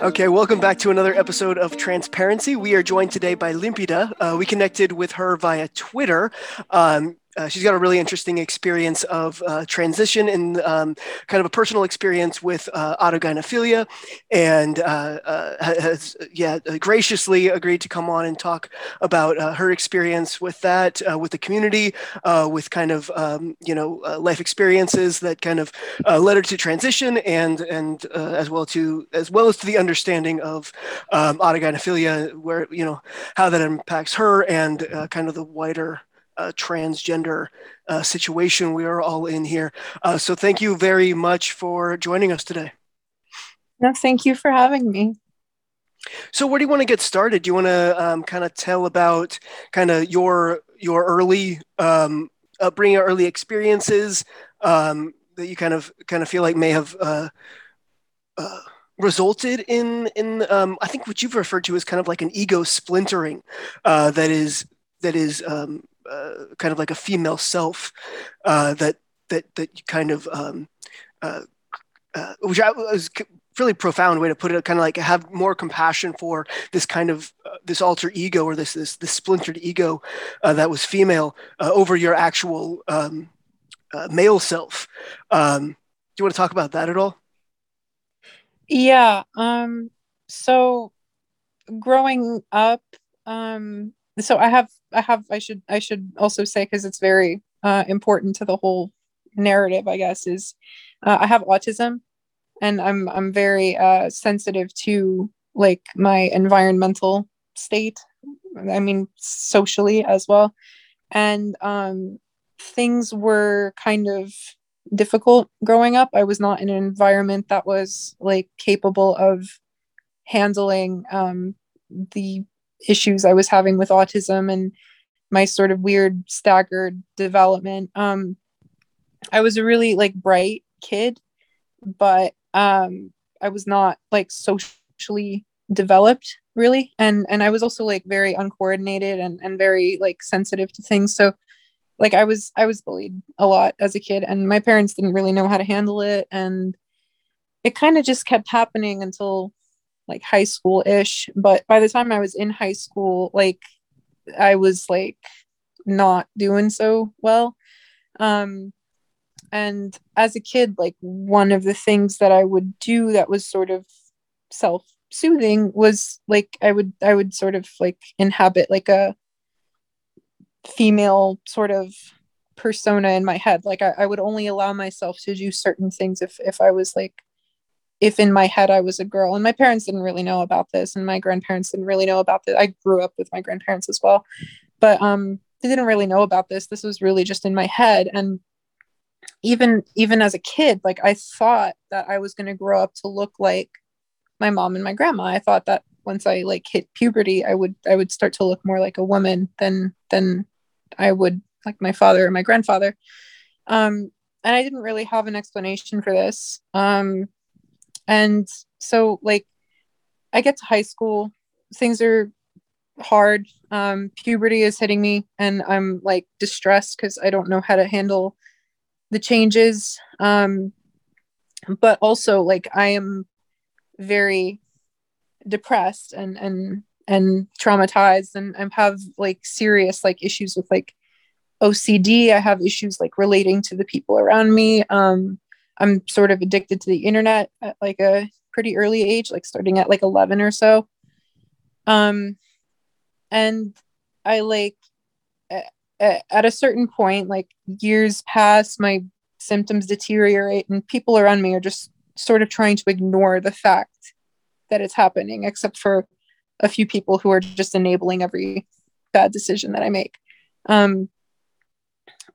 Okay, welcome back to another episode of Transparency. We are joined today by Limpida. Uh, we connected with her via Twitter. Um, uh, she's got a really interesting experience of uh, transition and um, kind of a personal experience with uh, autogynephilia, and uh, uh, has yeah graciously agreed to come on and talk about uh, her experience with that, with the community, with kind of um, you know life experiences that kind of led her to transition, and and as well to as well as to the understanding of um, autogynephilia, where you know how that impacts her and kind of the wider uh, transgender uh, situation we are all in here. Uh, so thank you very much for joining us today. No, thank you for having me. So where do you want to get started? Do you want to um, kind of tell about kind of your your early um, upbringing, early experiences um, that you kind of kind of feel like may have uh, uh, resulted in in um, I think what you've referred to as kind of like an ego splintering uh, that is that is um, uh, kind of like a female self uh, that that that you kind of um, uh, uh which I was really profound way to put it kind of like have more compassion for this kind of uh, this alter ego or this this, this splintered ego uh, that was female over your actual um, male self. Um, do you want to talk about that at all? Yeah um, so growing up um, so i have i have i should i should also say because it's very uh, important to the whole narrative i guess is uh, i have autism and i'm i'm very uh, sensitive to like my environmental state i mean socially as well. And um things were kind of difficult growing up. I was not in an environment that was like capable of handling um the issues I was having with autism and my sort of weird staggered development. Um, I was a really like bright kid, but um, I was not like socially developed really, and and I was also like very uncoordinated and and very like sensitive to things. So like I was I was bullied a lot as a kid, and my parents didn't really know how to handle it, and it kind of just kept happening until like high school ish. But by the time I was in high school, like I was like not doing so well. Um, and as a kid, like one of the things that I would do that was sort of self soothing was like I would I would sort of like inhabit like a female sort of persona in my head. Like I, I would only allow myself to do certain things if if I was like if in my head I was a girl. And my parents didn't really know about this, and my grandparents didn't really know about this. I grew up with my grandparents as well, but um, they didn't really know about this. This was really just in my head, and even even as a kid, like I thought that I was going to grow up to look like my mom and my grandma. I thought that once I like hit puberty, I would I would start to look more like a woman than than I would like my father or my grandfather. Um, and I didn't really have an explanation for this. Um, and so, like, I get to high school, things are hard. Um, puberty is hitting me, and I'm like distressed because I don't know how to handle the changes. Um, but also, like, I am very depressed and and and traumatized and, i have like serious like issues with like OCD. I have issues like relating to the people around me. Um, I'm sort of addicted to the internet at like a pretty early age, like starting at like 11 or so. Um, and I like at a certain point, like years pass, my symptoms deteriorate, and people around me are just sort of trying to ignore the fact that it's happening, except for a few people who are just enabling every bad decision that I make. Um,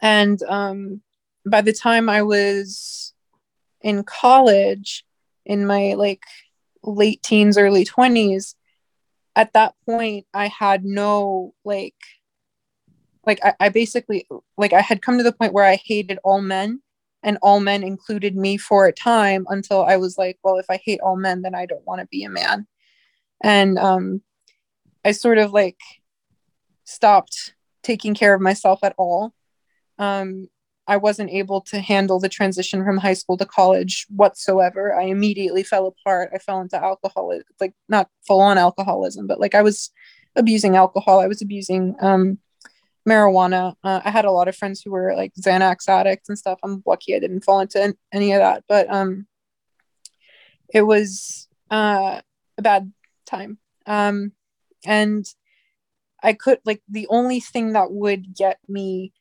and um, by the time I was in college in my like late teens early 20s at that point I had no like like I, I basically like I had come to the point where I hated all men and all men included me for a time until I was like, well, if I hate all men, then I don't want to be a man. And um I sort of like stopped taking care of myself at all. Um I wasn't able to handle the transition from high school to college whatsoever. I immediately fell apart. I fell into alcohol, like not full on alcoholism, but like I was abusing alcohol. I was abusing um, marijuana. Uh, I had a lot of friends who were like Xanax addicts and stuff. I'm lucky I didn't fall into any of that, but um, it was uh, a bad time. Um, and I could like the only thing that would get me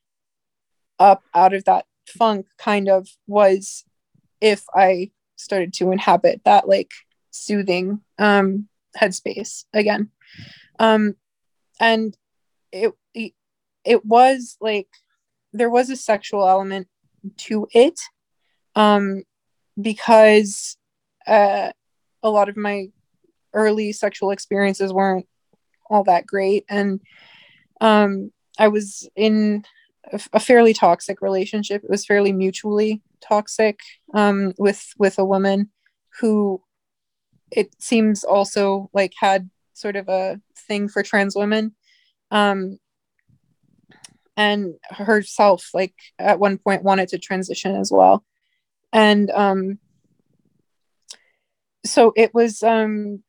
up out of that funk kind of was if I started to inhabit that like soothing um headspace again. Um and it it was like there was a sexual element to it um because uh a lot of my early sexual experiences weren't all that great and um I was in a fairly toxic relationship. It was fairly mutually toxic um, with with a woman who it seems also like had sort of a thing for trans women um, and herself like at one point wanted to transition as well and um, so it was um,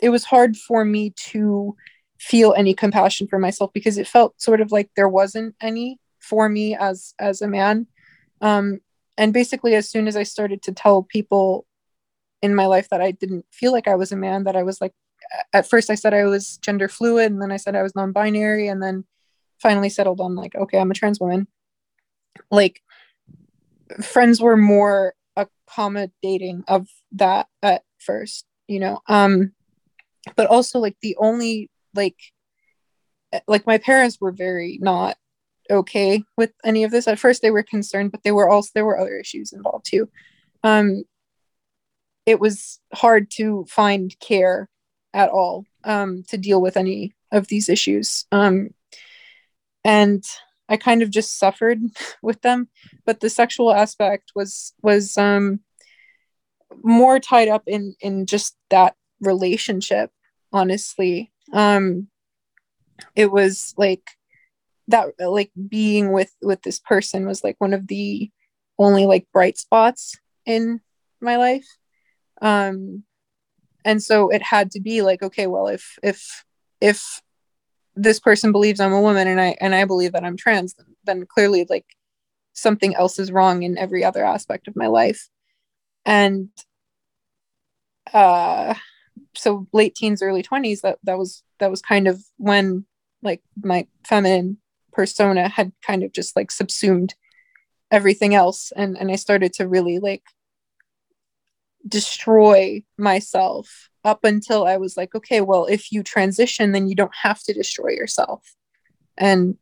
it was hard for me to feel any compassion for myself because it felt sort of like there wasn't any for me as as a man. Um and basically as soon as i started to tell people in my life that i didn't feel like i was a man that i was like at first i said i was gender fluid and then i said i was non-binary and then finally settled on like okay i'm a trans woman. Like friends were more accommodating of that at first you know? Um but also like the only like like my parents were very not okay with any of this. At first they were concerned but they were also there were other issues involved too. Um it was hard to find care at all um to deal with any of these issues. Um and i kind of just suffered with them but the sexual aspect was was um more tied up in in just that relationship honestly um it was like that like being with with this person was like one of the only like bright spots in my life. Um and so it had to be like okay well if if if this person believes i'm a woman and i and i believe that i'm trans then, then clearly like something else is wrong in every other aspect of my life. And uh so late teens early 20s that that was that was kind of when like my feminine persona had kind of just like subsumed everything else. And and I started to really like destroy myself up until I was like okay well if you transition then you don't have to destroy yourself. And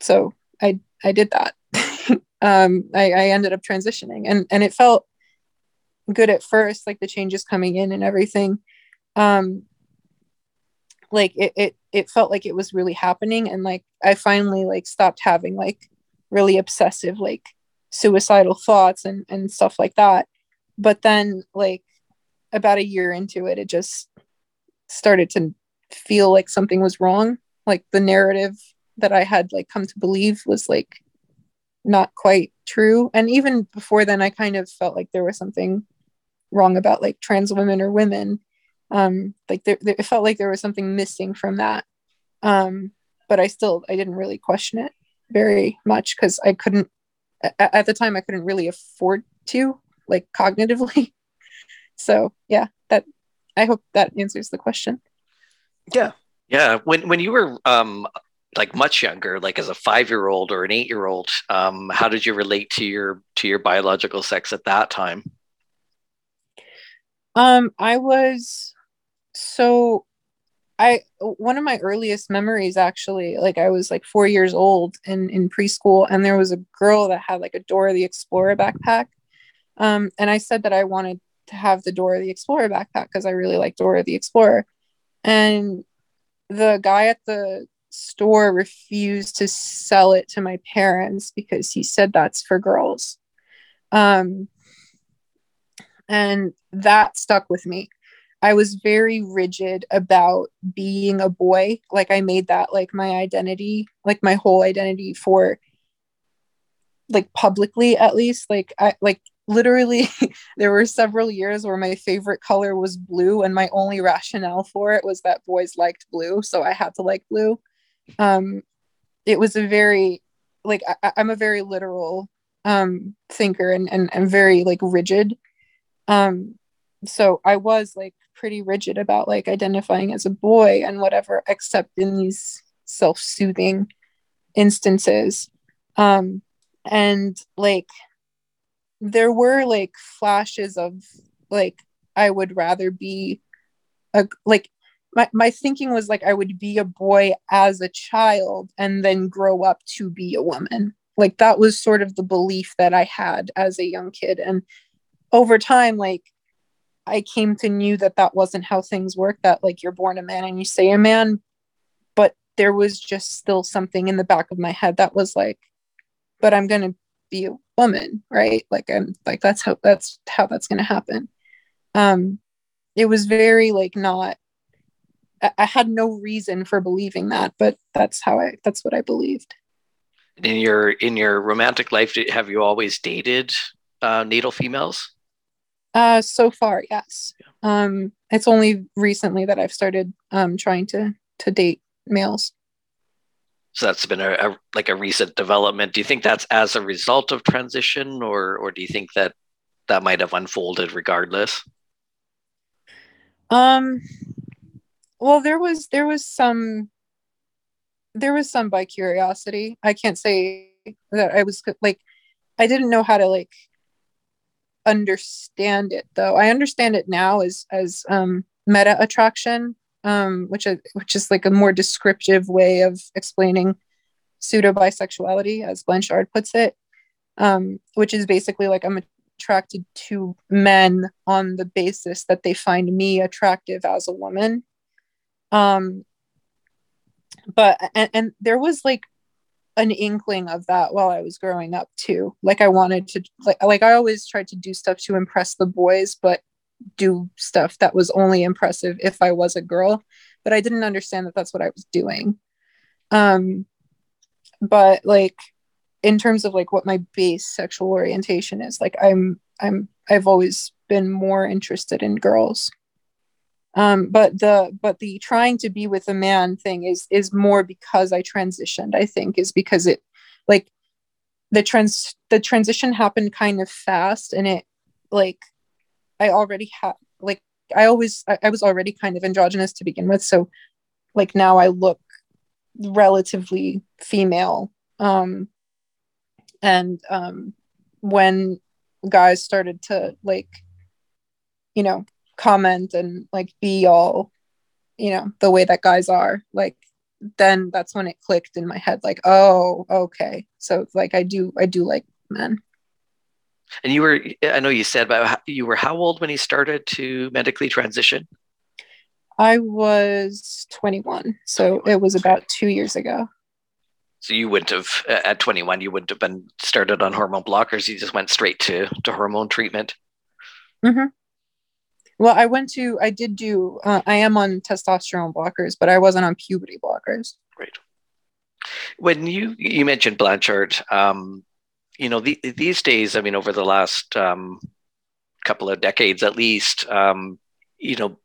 so I I did that. Um I, I ended up transitioning. And and it felt good at first like the changes coming in and everything um like it, it it felt like it was really happening. And like i finally like stopped having like really obsessive like suicidal thoughts and and stuff like that. But then like about a year into it it just started to feel like something was wrong. Like the narrative that i had like come to believe was like not quite true. And even before then i kind of felt like there was something wrong about like trans women or women um like there, there, it felt like there was something missing from that. Um but i still i didn't really question it very much because i couldn't at, at the time i couldn't really afford to like cognitively. So yeah that i hope that answers the question. Yeah. Yeah when when you were um like much younger like as a five year old or an eight year old um how did you relate to your to your biological sex at that time? Um i was so I one of my earliest memories actually, like I was like four years old in in preschool, and there was a girl that had like a Dora the Explorer backpack, um, and I said that I wanted to have the Dora the Explorer backpack because I really like Dora the Explorer, and the guy at the store refused to sell it to my parents because he said that's for girls. Um and that stuck with me i was very rigid about being a boy. Like i made that like my identity like my whole identity for like publicly at least. Like i like literally there were several years where my favorite color was blue and my only rationale for it was that boys liked blue so i had to like blue. Um it was a very like I, am a very literal um thinker and, and and very like rigid. Um so i was like pretty rigid about like identifying as a boy and whatever except in these self-soothing instances um and like there were like flashes of like I would rather be a like my, my thinking was like I would be a boy as a child and then grow up to be a woman. Like that was sort of the belief that I had as a young kid. And over time, like I came to knew that that wasn't how things work, that like you're born a man and you stay a man. But there was just still something in the back of my head that was like, but I'm going to be a woman right? Like i'm like that's how that's how that's going to happen. Um it was very like not I, I had no reason for believing that but that's how i that's what i believed. In your in your romantic life have you always dated uh, natal females uh so far yes yeah. um it's only recently that i've started um trying to to date males so that's been a, a, like a recent development. Do you think that's as a result of transition, or or do you think that that might have unfolded regardless? Um. Well, there was there was some there was some bi curiosity. I can't say that I was like I didn't know how to like understand it though. I understand it now as as um meta attraction um, which is, which is like a more descriptive way of explaining pseudo bisexuality, as Blanchard puts it, um, which is basically like I'm attracted to men on the basis that they find me attractive as a woman. Um, but and, and there was like an inkling of that while I was growing up too. Like I wanted to like like I always tried to do stuff to impress the boys, but do stuff that was only impressive if I was a girl, but I didn't understand that that's what I was doing. Um, but like in terms of like what my base sexual orientation is, like I'm I'm I've always been more interested in girls. Um, but the but the trying to be with a man thing is is more because I transitioned. I think is because it like the trans the transition happened kind of fast and it like I already had like I always I, I was already kind of androgynous to begin with. So like now I look relatively female. Um and um when guys started to like you know comment and like be all you know the way that guys are like then that's when it clicked in my head like oh okay so like i do i do like men and you were, I know you said about you were how old when he started to medically transition? I was 21. So 21. it was about two years ago. So you wouldn't have, at 21, you wouldn't have been started on hormone blockers. You just went straight to, to hormone treatment. Mm-hmm. Well, I went to, I did do, uh, I am on testosterone blockers, but I wasn't on puberty blockers. Great. When you, you mentioned Blanchard, um, you know, the, these days, I mean, over the last um, couple of decades at least, um, you know,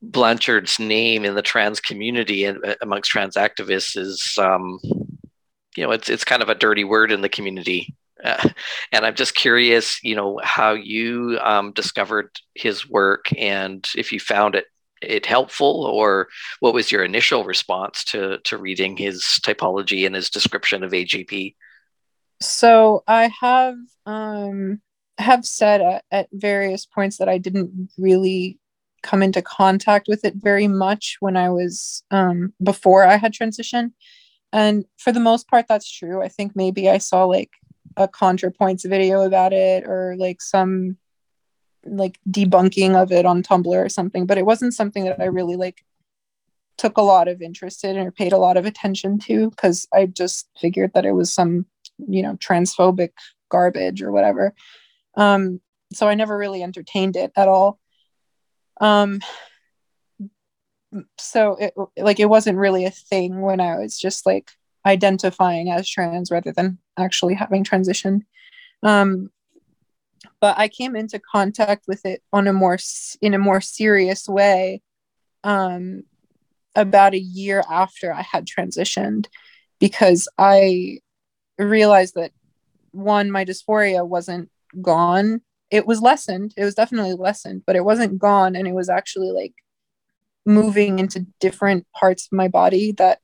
Blanchard's name in the trans community and uh, amongst trans activists is, um, you know, it's it's kind of a dirty word in the community. Uh, and I'm just curious, you know, how you um, discovered his work and if you found it it helpful, or what was your initial response to to reading his typology and his description of AGP? so I have um have said at, at various points that I didn't really come into contact with it very much when I was um before I had transition. And for the most part that's true. I think maybe I saw like a ContraPoints video about it or like some like debunking of it on Tumblr or something, but it wasn't something that I really like took a lot of interest in or paid a lot of attention to because I just figured that it was some, you know, transphobic garbage or whatever. Um, so I never really entertained it at all. Um, so it like it wasn't really a thing when I was just like identifying as trans rather than actually having transitioned. Um, but I came into contact with it on a more in a more serious way um, about a year after I had transitioned because I realized that one my dysphoria wasn't gone it was lessened it was definitely lessened but it wasn't gone and it was actually like moving into different parts of my body that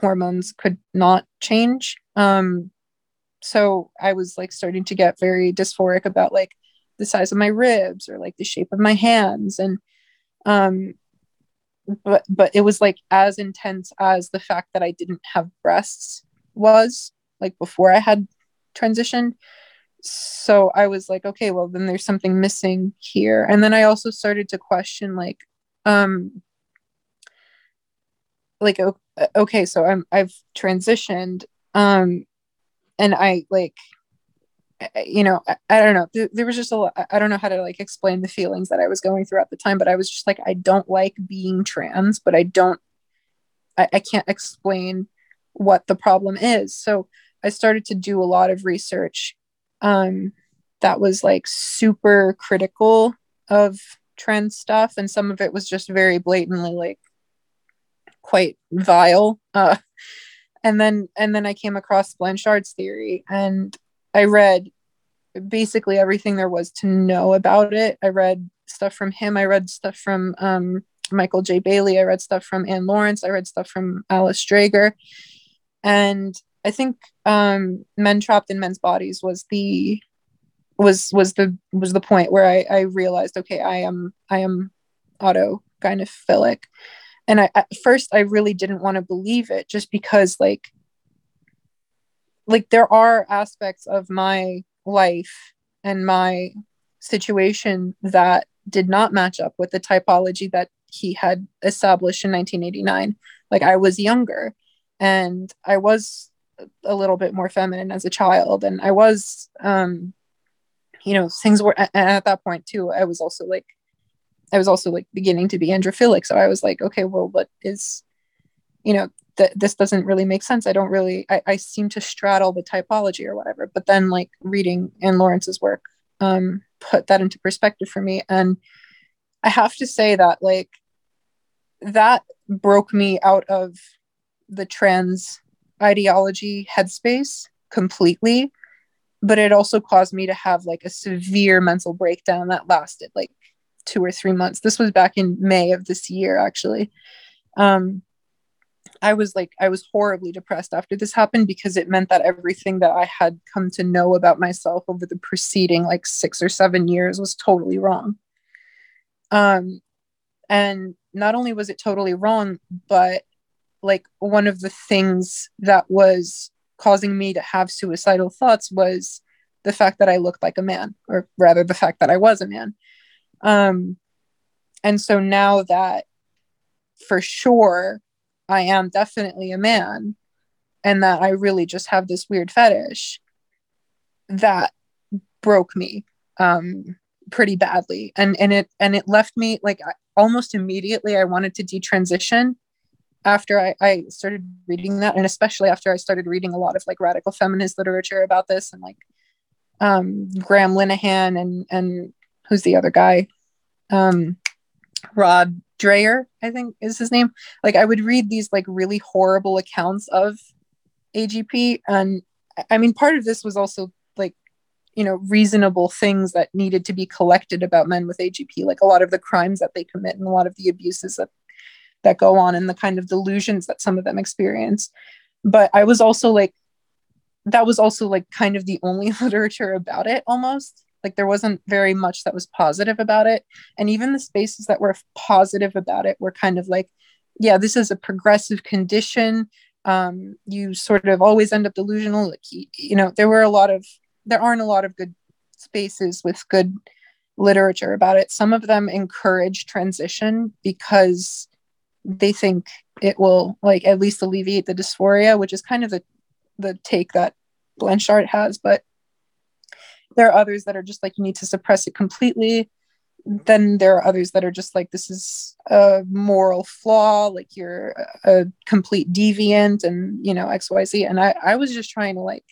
hormones could not change. Um so i was like starting to get very dysphoric about like the size of my ribs or like the shape of my hands. And um but but it was like as intense as the fact that i didn't have breasts was like before i had transitioned. So i was like okay well then there's something missing here. And then i also started to question like um like okay so i'm i've transitioned um and i like you know I, I don't know. There, there, was just a lot i don't know how to like explain the feelings that i was going through at the time but i was just like i don't like being trans but i don't I, I can't explain what the problem is. So i started to do a lot of research um that was like super critical of trans stuff and some of it was just very blatantly like quite vile uh and then and then i came across blanchard's theory and I read basically everything there was to know about it. I read stuff from him. I read stuff from um, Michael J. Bailey. I read stuff from Anne Lawrence. I read stuff from Alice Dreger, And I think um, Men Trapped in Men's Bodies was the was was the was the point where I, I realized okay I am I am auto gynephilic and I at first I really didn't want to believe it just because like like there are aspects of my life and my situation that did not match up with the typology that he had established in 1989 like i was younger and i was a little bit more feminine as a child. And i was um you know things were and at that point too i was also like i was also like beginning to be androphilic so i was like okay well what is you know that this doesn't really make sense. I don't really, I, I seem to straddle the typology or whatever. But then, like, reading Anne Lawrence's work um, put that into perspective for me. And I have to say that, like, that broke me out of the trans ideology headspace completely. But it also caused me to have like a severe mental breakdown that lasted like two or three months. This was back in May of this year, actually. Um, I was like, I was horribly depressed after this happened because it meant that everything that I had come to know about myself over the preceding like six or seven years was totally wrong. Um, and not only was it totally wrong, but like one of the things that was causing me to have suicidal thoughts was the fact that I looked like a man, or rather, the fact that I was a man. Um, and so now that for sure I am definitely a man and that I really just have this weird fetish that broke me um pretty badly. And and it and it left me like almost immediately I wanted to detransition after I, I started reading that. And especially after I started reading a lot of like radical feminist literature about this and like um Graham Linehan and and who's the other guy um Rod Dreher, I think is his name. Like I would read these like really horrible accounts of AGP. And I mean, part of this was also like, you know, reasonable things that needed to be collected about men with AGP, like a lot of the crimes that they commit and a lot of the abuses that that go on and the kind of delusions that some of them experience. But I was also like, that was also like kind of the only literature about it almost like there wasn't very much that was positive about it. And even the spaces that were positive about it were kind of like yeah this is a progressive condition. Um, you sort of always end up delusional. Like you know there were a lot of there aren't a lot of good spaces with good literature about it. Some of them encourage transition because they think it will like at least alleviate the dysphoria, which is kind of the the take that Blanchard has, but there are others that are just like you need to suppress it completely. Then there are others that are just like this is a moral flaw, like you're a complete deviant and you know, XYZ. And I, I was just trying to like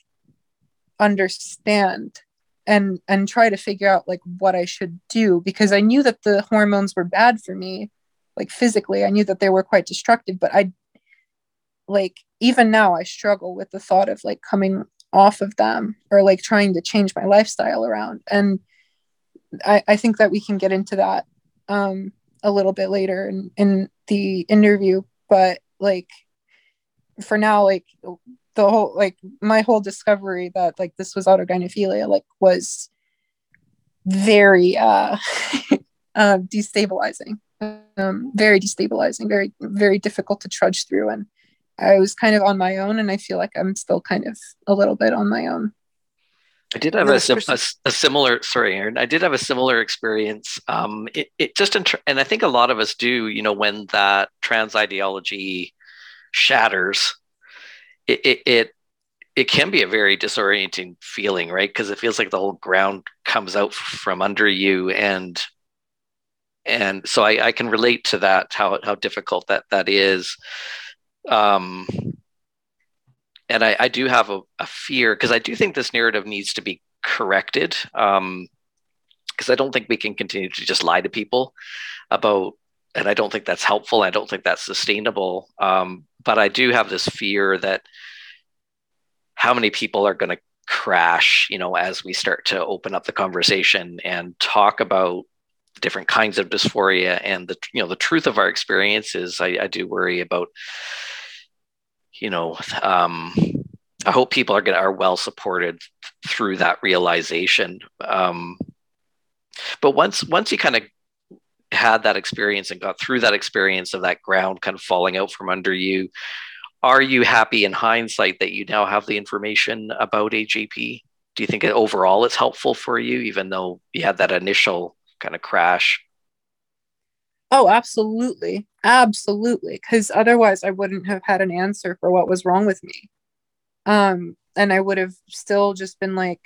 understand and and try to figure out like what I should do because I knew that the hormones were bad for me like physically I knew that they were quite destructive but I like even now I struggle with the thought of like coming off of them or like trying to change my lifestyle around. And I, I think that we can get into that um a little bit later in, in the interview but like for now like the whole like my whole discovery that like this was autogynephilia like was very uh, uh destabilizing um very destabilizing very very difficult to trudge through and i was kind of on my own and i feel like i'm still kind of a little bit on my own I did have a, a, a, similar, sorry, Aaron. I did have a similar experience. Um, it, it just, and I think a lot of us do, you know, when that trans ideology shatters, it, it, it it can be a very disorienting feeling, right? Because it feels like the whole ground comes out from under you, and and so I, I can relate to that how how difficult that that is. Um, and I, I do have a, a fear because I do think this narrative needs to be corrected. Um, because I don't think we can continue to just lie to people about, and I don't think that's helpful. I don't think that's sustainable. Um, but I do have this fear that how many people are going to crash you know as we start to open up the conversation and talk about different kinds of dysphoria and the you know the truth of our experiences i, I do worry about you know um, i hope people are going are well supported through that realization um, but once once you kind of had that experience and got through that experience of that ground kind of falling out from under you are you happy in hindsight that you now have the information about AGP? Do you think overall it's helpful for you, even though you had that initial kind of crash? Oh, absolutely. Absolutely. Because otherwise, I wouldn't have had an answer for what was wrong with me. Um, and I would have still just been like,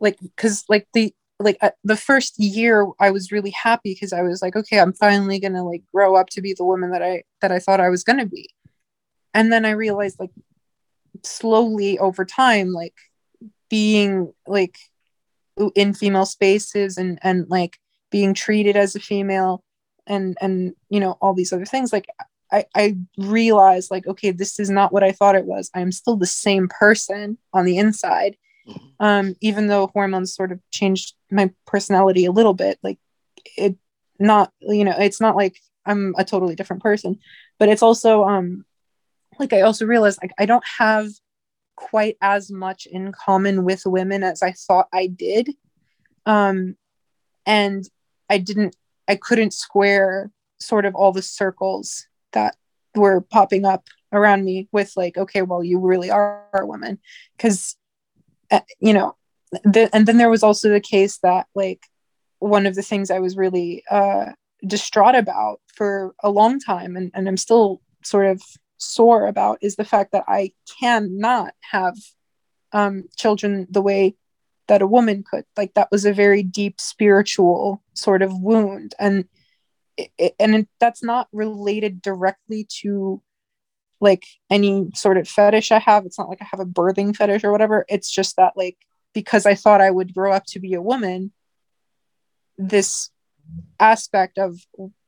like, because like the, like uh, the first year i was really happy because i was like okay i'm finally gonna like grow up to be the woman that i that i thought i was gonna be and then i realized like slowly over time like being like in female spaces and and like being treated as a female and and you know all these other things like i i realized like okay this is not what i thought it was i'm still the same person on the inside mm-hmm. um even though hormones sort of changed my personality a little bit like it not you know it's not like i'm a totally different person but it's also um like I also realized like I don't have quite as much in common with women as I thought I did. Um, and I didn't, I couldn't square sort of all the circles that were popping up around me with like, okay, well, you really are a woman. Cause, uh, you know, the, and then there was also the case that like one of the things I was really uh, distraught about for a long time, and, and I'm still sort of sore about is the fact that I cannot have um, children the way that a woman could. Like that was a very deep spiritual sort of wound, and it, and it, that's not related directly to like any sort of fetish I have. It's not like I have a birthing fetish or whatever. It's just that like because I thought I would grow up to be a woman, this aspect of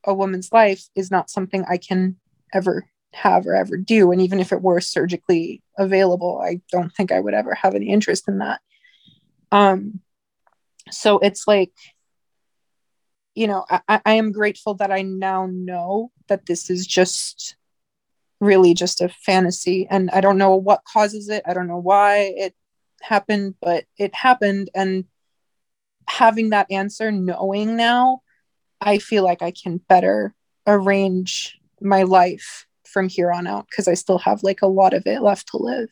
a woman's life is not something I can ever have or ever do. And even if it were surgically available, I don't think I would ever have any interest in that. Um, so it's like, you know, I, I am grateful that I now know that this is just really just a fantasy. And I don't know what causes it. I don't know why it happened, but it happened. And having that answer, knowing now, I feel like I can better arrange my life from here on out because I still have like a lot of it left to live.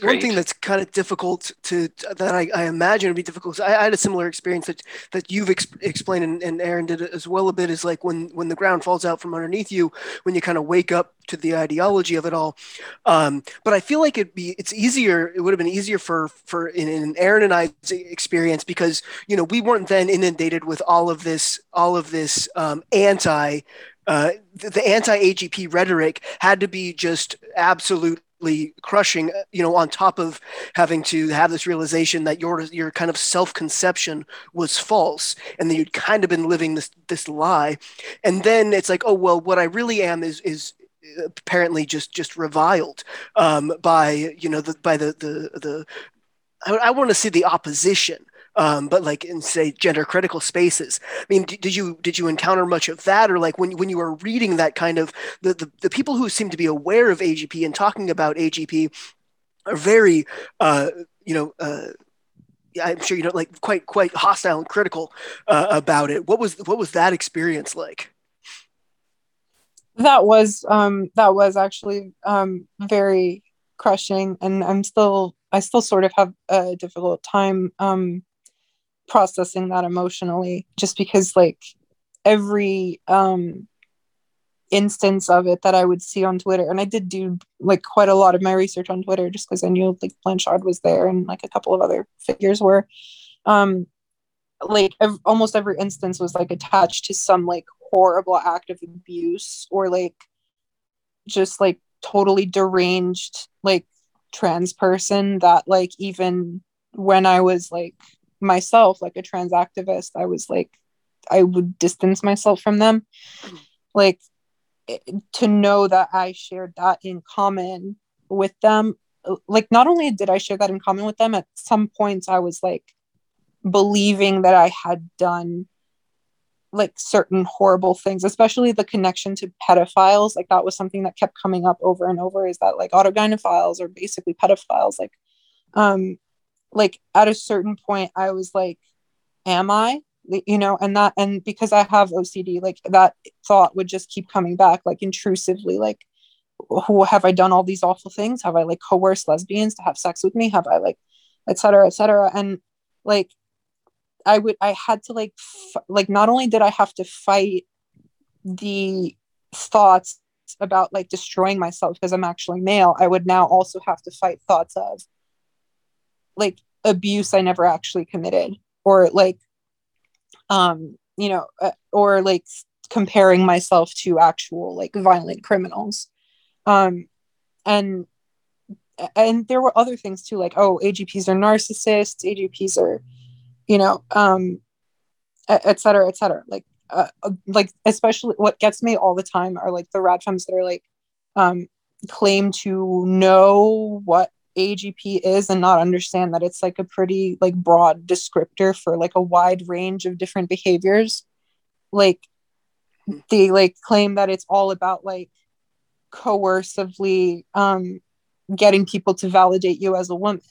one thing that's kind of difficult to that I, I imagine would be difficult. I, I, had a similar experience that that you've ex- explained and, and Aaron did as well a bit. Is like when when the ground falls out from underneath you, when you kind of wake up to the ideology of it all. Um, but I feel like it'd be it's easier. It would have been easier for for in, in Aaron and I's experience because you know we weren't then inundated with all of this all of this um, anti uh, the, the anti AGP rhetoric had to be just absolutely crushing uh, you know on top of having to have this realization that your your kind of self-conception was false and that you'd kind of been living this this lie. And then it's like oh well what i really am is is apparently just just reviled um, by you know the, by the the the I, I want to see the opposition um, but like in say gender critical spaces i mean did you did you encounter much of that? Or like when, when you were reading that kind of the, the, the people who seem to be aware of agp and talking about agp are very uh, you know uh, i'm sure you know like quite quite hostile and critical uh, about it. What was what was that experience like? That was um that was actually um very crushing and i'm still i still sort of have a difficult time um processing that emotionally just because like every um instance of it that I would see on Twitter. And I did do like quite a lot of my research on Twitter just because I knew like Blanchard was there and like a couple of other figures were. Um, like ev- almost every instance was like attached to some like horrible act of abuse or like just like totally deranged like trans person that like even when I was like myself like a trans activist i was like i would distance myself from them. Like to know that i shared that in common with them like not only did i share that in common with them at some points i was like believing that i had done like certain horrible things especially the connection to pedophiles. Like that was something that kept coming up over and over is that like autogynephiles are basically pedophiles. Like um like at a certain point i was like am i? You know and that and because i have ocd like that thought would just keep coming back like intrusively like who have i done all these awful things? Have i like coerced lesbians to have sex with me? Have i like etc etc and like i would i had to like f- like not only did i have to fight the thoughts about like destroying myself because i'm actually male i would now also have to fight thoughts of like abuse I never actually committed or like um you know uh, or like comparing myself to actual like violent criminals. Um and and there were other things too like oh agps are narcissists agps are you know um et cetera et cetera. Like uh, uh, like especially what gets me all the time are like the rad femmes that are like um claim to know what AGP is and not understand that it's like a pretty like broad descriptor for like a wide range of different behaviors. Like they like claim that it's all about like coercively um getting people to validate you as a woman.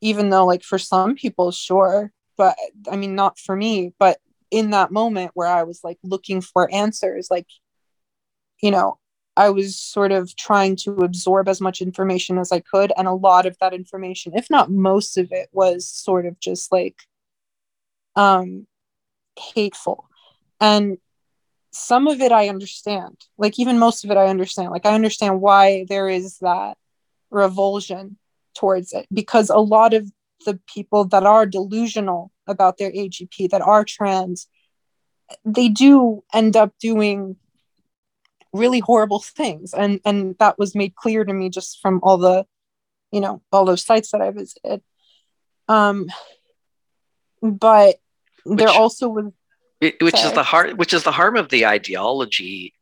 Even though like for some people sure, but I mean not for me, but in that moment where I was like looking for answers like you know I was sort of trying to absorb as much information as I could. And a lot of that information, if not most of it, was sort of just like um, hateful. And some of it I understand. Like, even most of it I understand. Like, I understand why there is that revulsion towards it because a lot of the people that are delusional about their AGP, that are trans, they do end up doing really horrible things. And and that was made clear to me just from all the you know all those sites that i visited. Um but which, there also was which sorry. is the heart which is the harm of the ideology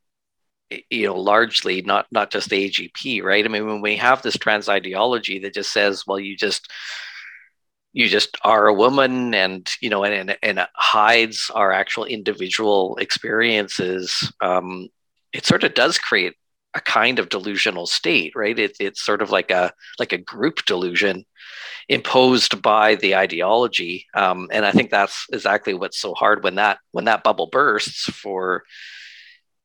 you know largely not not just the agp right? I mean when we have this trans ideology that just says well you just you just are a woman and you know and and, and hides our actual individual experiences um, it sort of does create a kind of delusional state, right? It, it's sort of like a like a group delusion imposed by the ideology, um, and I think that's exactly what's so hard when that when that bubble bursts for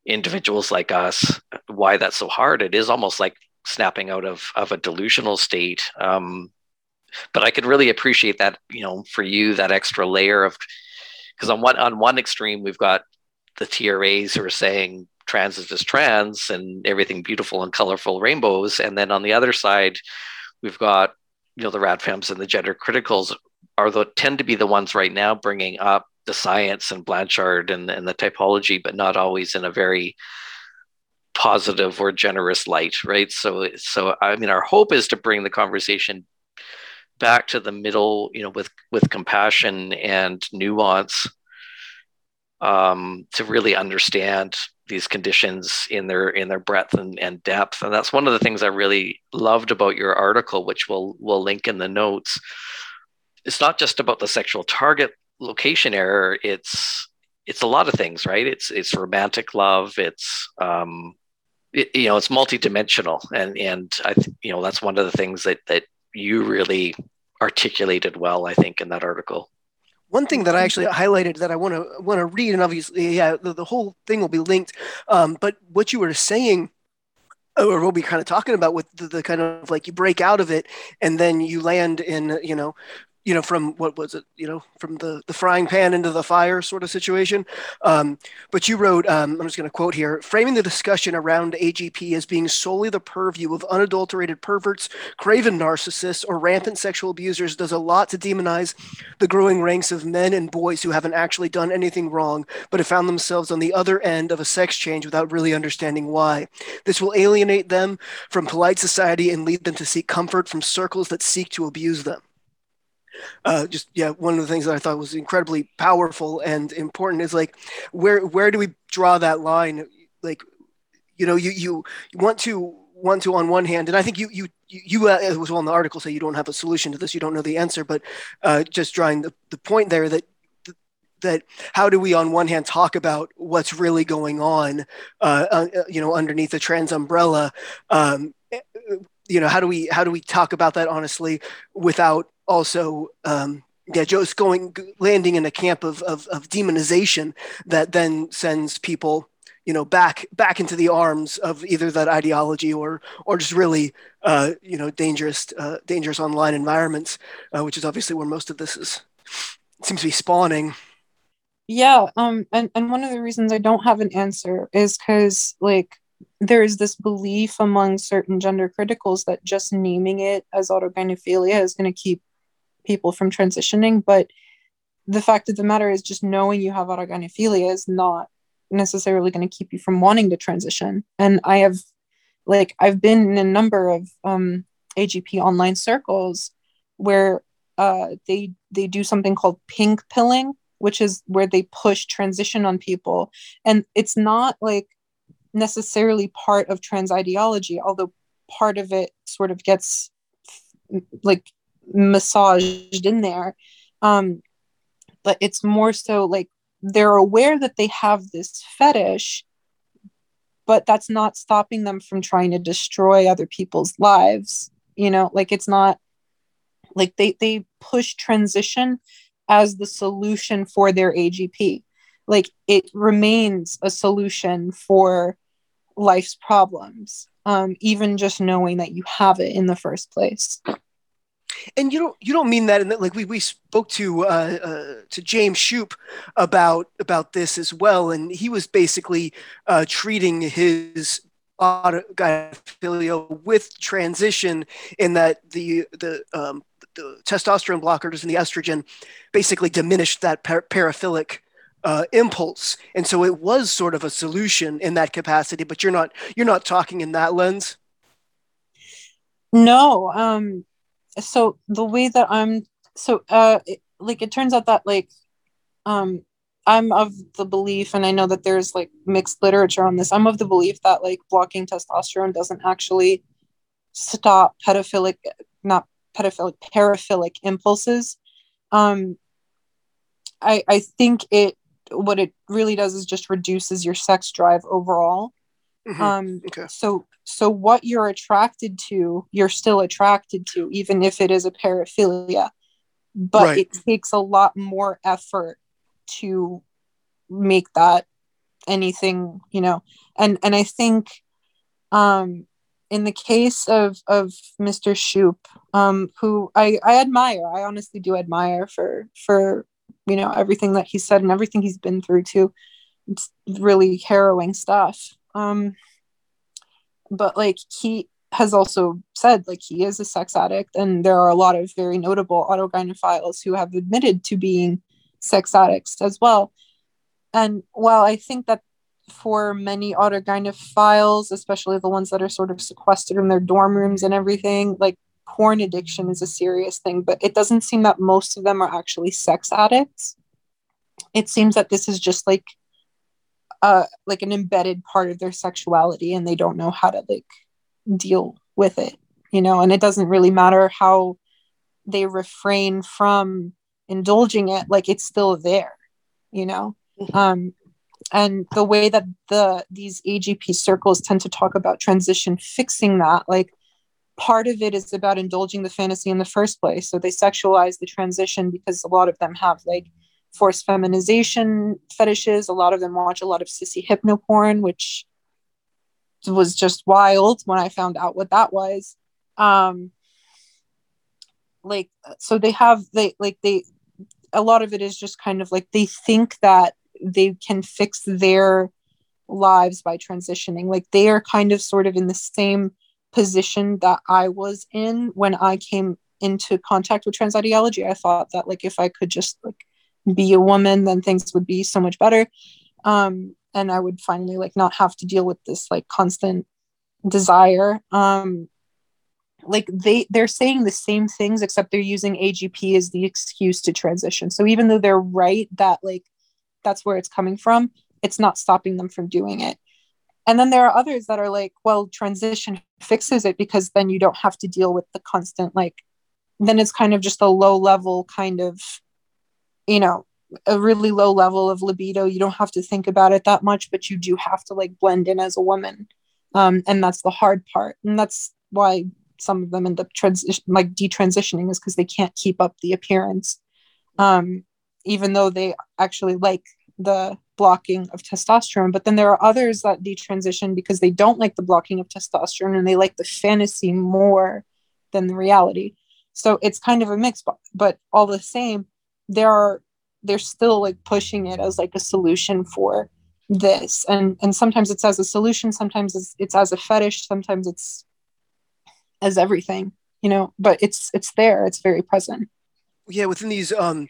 individuals like us. Why that's so hard? It is almost like snapping out of of a delusional state. Um, but I could really appreciate that, you know, for you that extra layer of because on one on one extreme we've got the TRAs who are saying trans is just trans and everything beautiful and colorful rainbows, and then on the other side we've got you know the radfems and the gender criticals are the tend to be the ones right now bringing up the science and Blanchard and, and the typology, but not always in a very positive or generous light, right? So, so I mean, our hope is to bring the conversation back to the middle, you know, with with compassion and nuance, um, to really understand these conditions in their in their breadth and, and depth. And that's one of the things I really loved about your article, which we'll we'll link in the notes. It's not just about the sexual target location error. It's it's a lot of things, right? It's it's romantic love. It's um, it, you know, it's multidimensional, and and I th- you know that's one of the things that that you really articulated well, I think, in that article. One thing that I actually highlighted that I want to want to read, and obviously, yeah, the, the whole thing will be linked. Um, but what you were saying, or what we kind of talking about with the, the kind of like you break out of it, and then you land in, you know, you know, from what was it, you know, from the, the frying pan into the fire sort of situation. Um, but you wrote, um, I'm just going to quote here, framing the discussion around AGP as being solely the purview of unadulterated perverts, craven narcissists, or rampant sexual abusers does a lot to demonize the growing ranks of men and boys who haven't actually done anything wrong, but have found themselves on the other end of a sex change without really understanding why. This will alienate them from polite society and lead them to seek comfort from circles that seek to abuse them uh, just yeah, one of the things that I thought was incredibly powerful and important is like where where do we draw that line? Like, you know, you you want to want to on one hand, and I think you you you uh, was well in the article say you don't have a solution to this, you don't know the answer, but uh, just drawing the, the point there that that how do we on one hand talk about what's really going on uh, uh, you know underneath the trans umbrella um, you know how do we how do we talk about that honestly without also um, yeah, just going landing in a camp of, of, of demonization that then sends people you know back back into the arms of either that ideology or or just really uh, you know dangerous uh, dangerous online environments, uh, which is obviously where most of this is seems to be spawning. Yeah, um, and and one of the reasons I don't have an answer is because like there is this belief among certain gender criticals that just naming it as autogynephilia is going to keep people from transitioning but the fact of the matter is just knowing you have autogynephilia is not necessarily going to keep you from wanting to transition. And i have like i've been in a number of um, agp online circles where uh, they they do something called pink pilling which is where they push transition on people. And it's not like necessarily part of trans ideology although part of it sort of gets like massaged in there. Um but it's more so like they're aware that they have this fetish but that's not stopping them from trying to destroy other people's lives you know? Like it's not like they they push transition as the solution for their agp like it remains a solution for life's problems um, even just knowing that you have it in the first place and you don't you don't mean that and that like we, we spoke to uh, uh, to James Shupe about about this as well. And he was basically uh, treating his autogynephilia with transition in that the the um, the testosterone blockers and the estrogen basically diminished that par- paraphilic uh, impulse. And so it was sort of a solution in that capacity but you're not you're not talking in that lens? No um so the way that i'm so uh it, like it turns out that like um i'm of the belief and i know that there's like mixed literature on this i'm of the belief that like blocking testosterone doesn't actually stop pedophilic not pedophilic paraphilic impulses. Um i i think it what it really does is just reduces your sex drive overall mm-hmm. um okay. so so what you're attracted to, you're still attracted to, even if it is a paraphilia. But right. it takes a lot more effort to make that anything, you know. And and I think um in the case of of Mr. Shupe, um, who I I admire, I honestly do admire for for you know everything that he said and everything he's been through too. It's really harrowing stuff. Um, but like he has also said like he is a sex addict and there are a lot of very notable autogynephiles who have admitted to being sex addicts as well. And while i think that for many autogynephiles especially the ones that are sort of sequestered in their dorm rooms and everything like porn addiction is a serious thing but it doesn't seem that most of them are actually sex addicts. It seems that this is just like uh like an embedded part of their sexuality and they don't know how to like deal with it you know? And it doesn't really matter how they refrain from indulging it like it's still there you know? Mm-hmm. um and the way that the these agp circles tend to talk about transition fixing that like part of it is about indulging the fantasy in the first place. So they sexualize the transition because a lot of them have like forced feminization fetishes a lot of them watch a lot of sissy hypno porn which was just wild when I found out what that was. Um, like, so they have, they, like, they, a lot of it is just kind of like they think that they can fix their lives by transitioning. Like, they are kind of sort of in the same position that I was in when I came into contact with trans ideology. I thought that, like, if I could just, like, be a woman, then things would be so much better. Um, and I would finally like not have to deal with this like constant desire. Um, like they they're saying the same things except they're using AGP as the excuse to transition. So even though they're right that like that's where it's coming from, it's not stopping them from doing it. And then there are others that are like, well, transition fixes it because then you don't have to deal with the constant like then it's kind of just a low level kind of you know a really low level of libido you don't have to think about it that much but you do have to like blend in as a woman. Um, and that's the hard part. And that's why some of them end up transition like detransitioning is because they can't keep up the appearance. Um, even though they actually like the blocking of testosterone but then there are others that detransition because they don't like the blocking of testosterone and they like the fantasy more than the reality. So it's kind of a mix but, but all the same there are they're still like pushing it as like a solution for this. And and sometimes it's as a solution sometimes it's, it's as a fetish sometimes it's as everything you know but it's it's there it's very present. Yeah within these um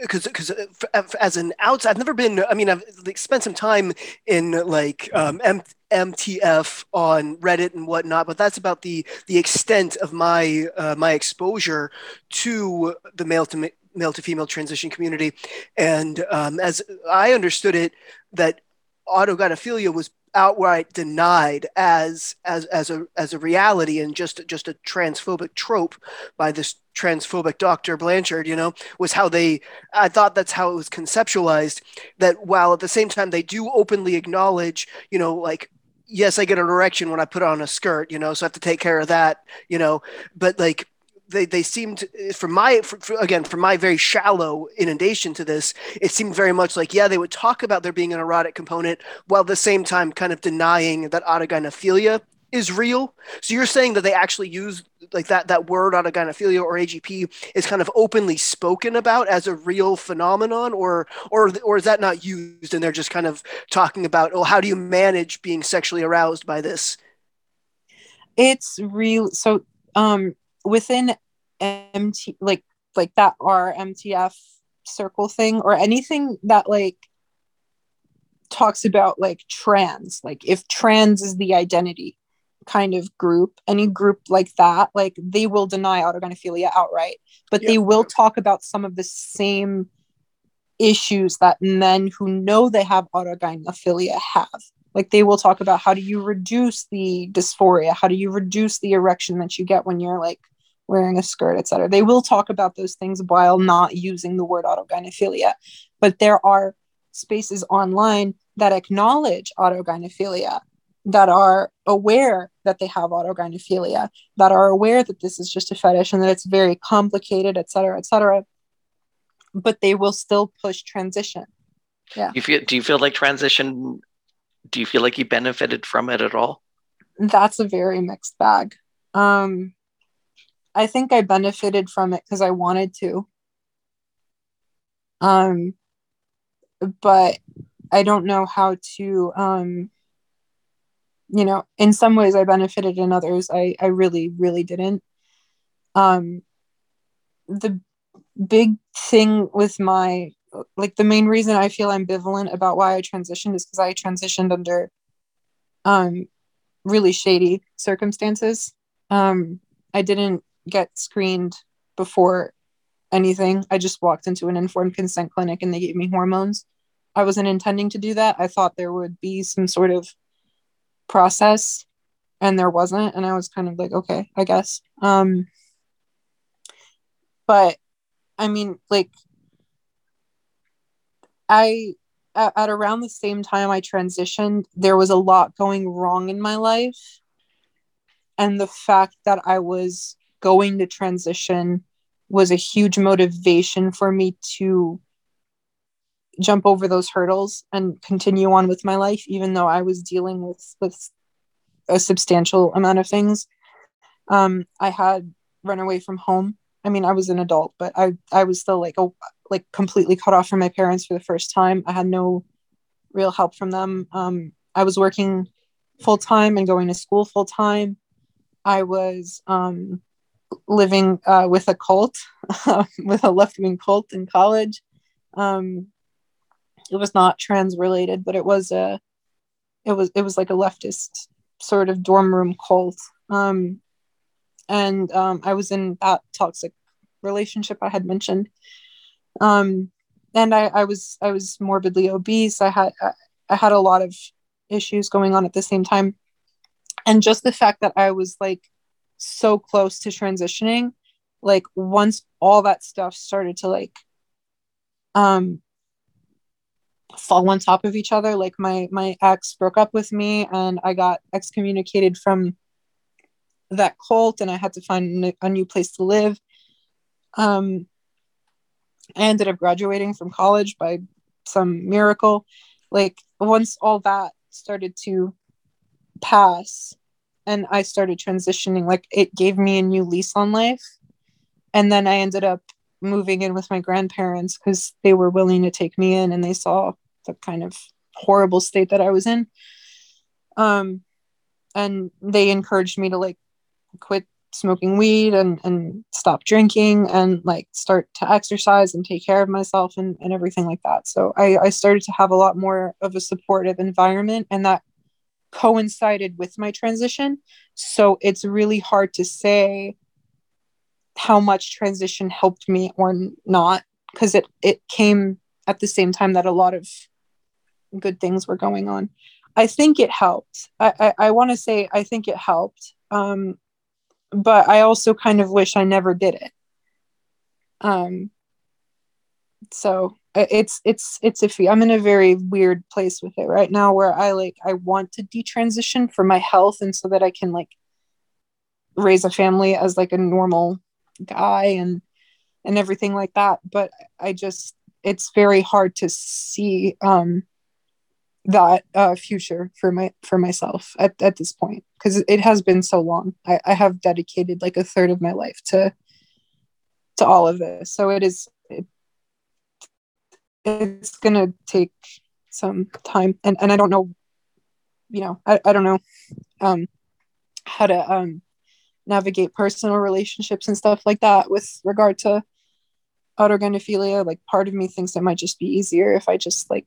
because because uh, as an outside i've never been i mean i've like, spent some time in like um M- mtf on reddit and whatnot but that's about the the extent of my uh, my exposure to the male to male to female transition community. And um, as I understood it, that autogynephilia was outright denied as as as a as a reality and just just a transphobic trope by this transphobic Dr. Blanchard, you know, was how they I thought that's how it was conceptualized that while at the same time they do openly acknowledge, you know, like yes, I get an erection when I put on a skirt, you know, so I have to take care of that, you know, but like they, they seemed from my for, for, again from my very shallow inundation to this it seemed very much like yeah they would talk about there being an erotic component while at the same time kind of denying that autogynephilia is real. So you're saying that they actually use like that that word autogynephilia or agp is kind of openly spoken about as a real phenomenon or or or is that not used and they're just kind of talking about oh how do you manage being sexually aroused by this? It's real so um within MT like like that R MTF circle thing or anything that like talks about like trans like if trans is the identity kind of group any group like that like they will deny autogynephilia outright but they will talk about some of the same issues that men who know they have autogynephilia have. Like they will talk about how do you reduce the dysphoria? How do you reduce the erection that you get when you're like wearing a skirt, etc. They will talk about those things while not using the word autogynephilia. But there are spaces online that acknowledge autogynephilia, that are aware that they have autogynephilia, that are aware that this is just a fetish and that it's very complicated, etc., etc. But they will still push transition. Yeah. You feel? Do you feel like transition? Do you feel like you benefited from it at all? that's a very mixed bag. Um, I think I benefited from it because I wanted to. Um, but I don't know how to, um, you know, in some ways I benefited, in others I, I really, really didn't. Um, the big thing with my, like the main reason I feel ambivalent about why I transitioned is because I transitioned under um, really shady circumstances. Um, I didn't get screened before anything. I just walked into an informed consent clinic and they gave me hormones. I wasn't intending to do that. I thought there would be some sort of process and there wasn't and I was kind of like okay, I guess. Um but I mean like I at, at around the same time I transitioned, there was a lot going wrong in my life. And the fact that I was going to transition was a huge motivation for me to jump over those hurdles and continue on with my life even though i was dealing with with a substantial amount of things. Um i had run away from home. I mean i was an adult but i i was still like oh like completely cut off from my parents for the first time. I had no real help from them. Um i was working full time and going to school full time i was um living uh, with a cult, with a left wing cult in college. Um, it was not trans related, but it was a, it was it was like a leftist sort of dorm room cult. Um, and um, I was in that toxic relationship I had mentioned. Um, and I, I was I was morbidly obese. I had I, I had a lot of issues going on at the same time, and just the fact that I was like so close to transitioning like once all that stuff started to like um fall on top of each other like my my ex broke up with me and i got excommunicated from that cult and i had to find a new place to live. Um i ended up graduating from college by some miracle. Like once all that started to pass and I started transitioning, like it gave me a new lease on life. And then I ended up moving in with my grandparents because they were willing to take me in and they saw the kind of horrible state that I was in. Um, and they encouraged me to like quit smoking weed and, and stop drinking and like start to exercise and take care of myself and, and everything like that. So I, I started to have a lot more of a supportive environment and that coincided with my transition. So it's really hard to say how much transition helped me or not because it it came at the same time that a lot of good things were going on. I think it helped. I I, I want to say I think it helped. Um, but I also kind of wish I never did it. Um, so it's it's it's iffy. I'm in a very weird place with it right now where i like i want to detransition for my health and so that i can like raise a family as like a normal guy and and everything like that. But i just it's very hard to see um that uh future for my for myself at, at this point. Because it has been so long. I, I have dedicated like a third of my life to to all of this. So it is it's going to take some time and, and i don't know you know i, I don't know um, how to um, navigate personal relationships and stuff like that with regard to autogynephilia. Like part of me thinks it might just be easier if i just like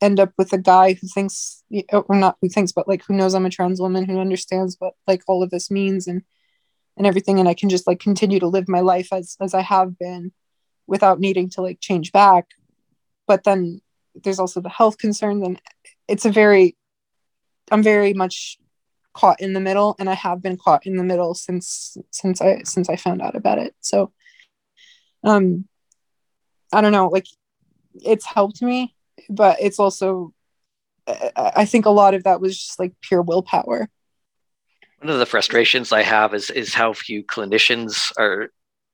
end up with a guy who thinks or not who thinks but like who knows i'm a trans woman who understands what like all of this means and and everything and i can just like continue to live my life as as i have been without needing to like change back. But then there's also the health concerns and it's a very i'm very much caught in the middle and i have been caught in the middle since since i since i found out about it. So um i don't know like it's helped me but it's also i think a lot of that was just like pure willpower. One of the frustrations i have is is how few clinicians are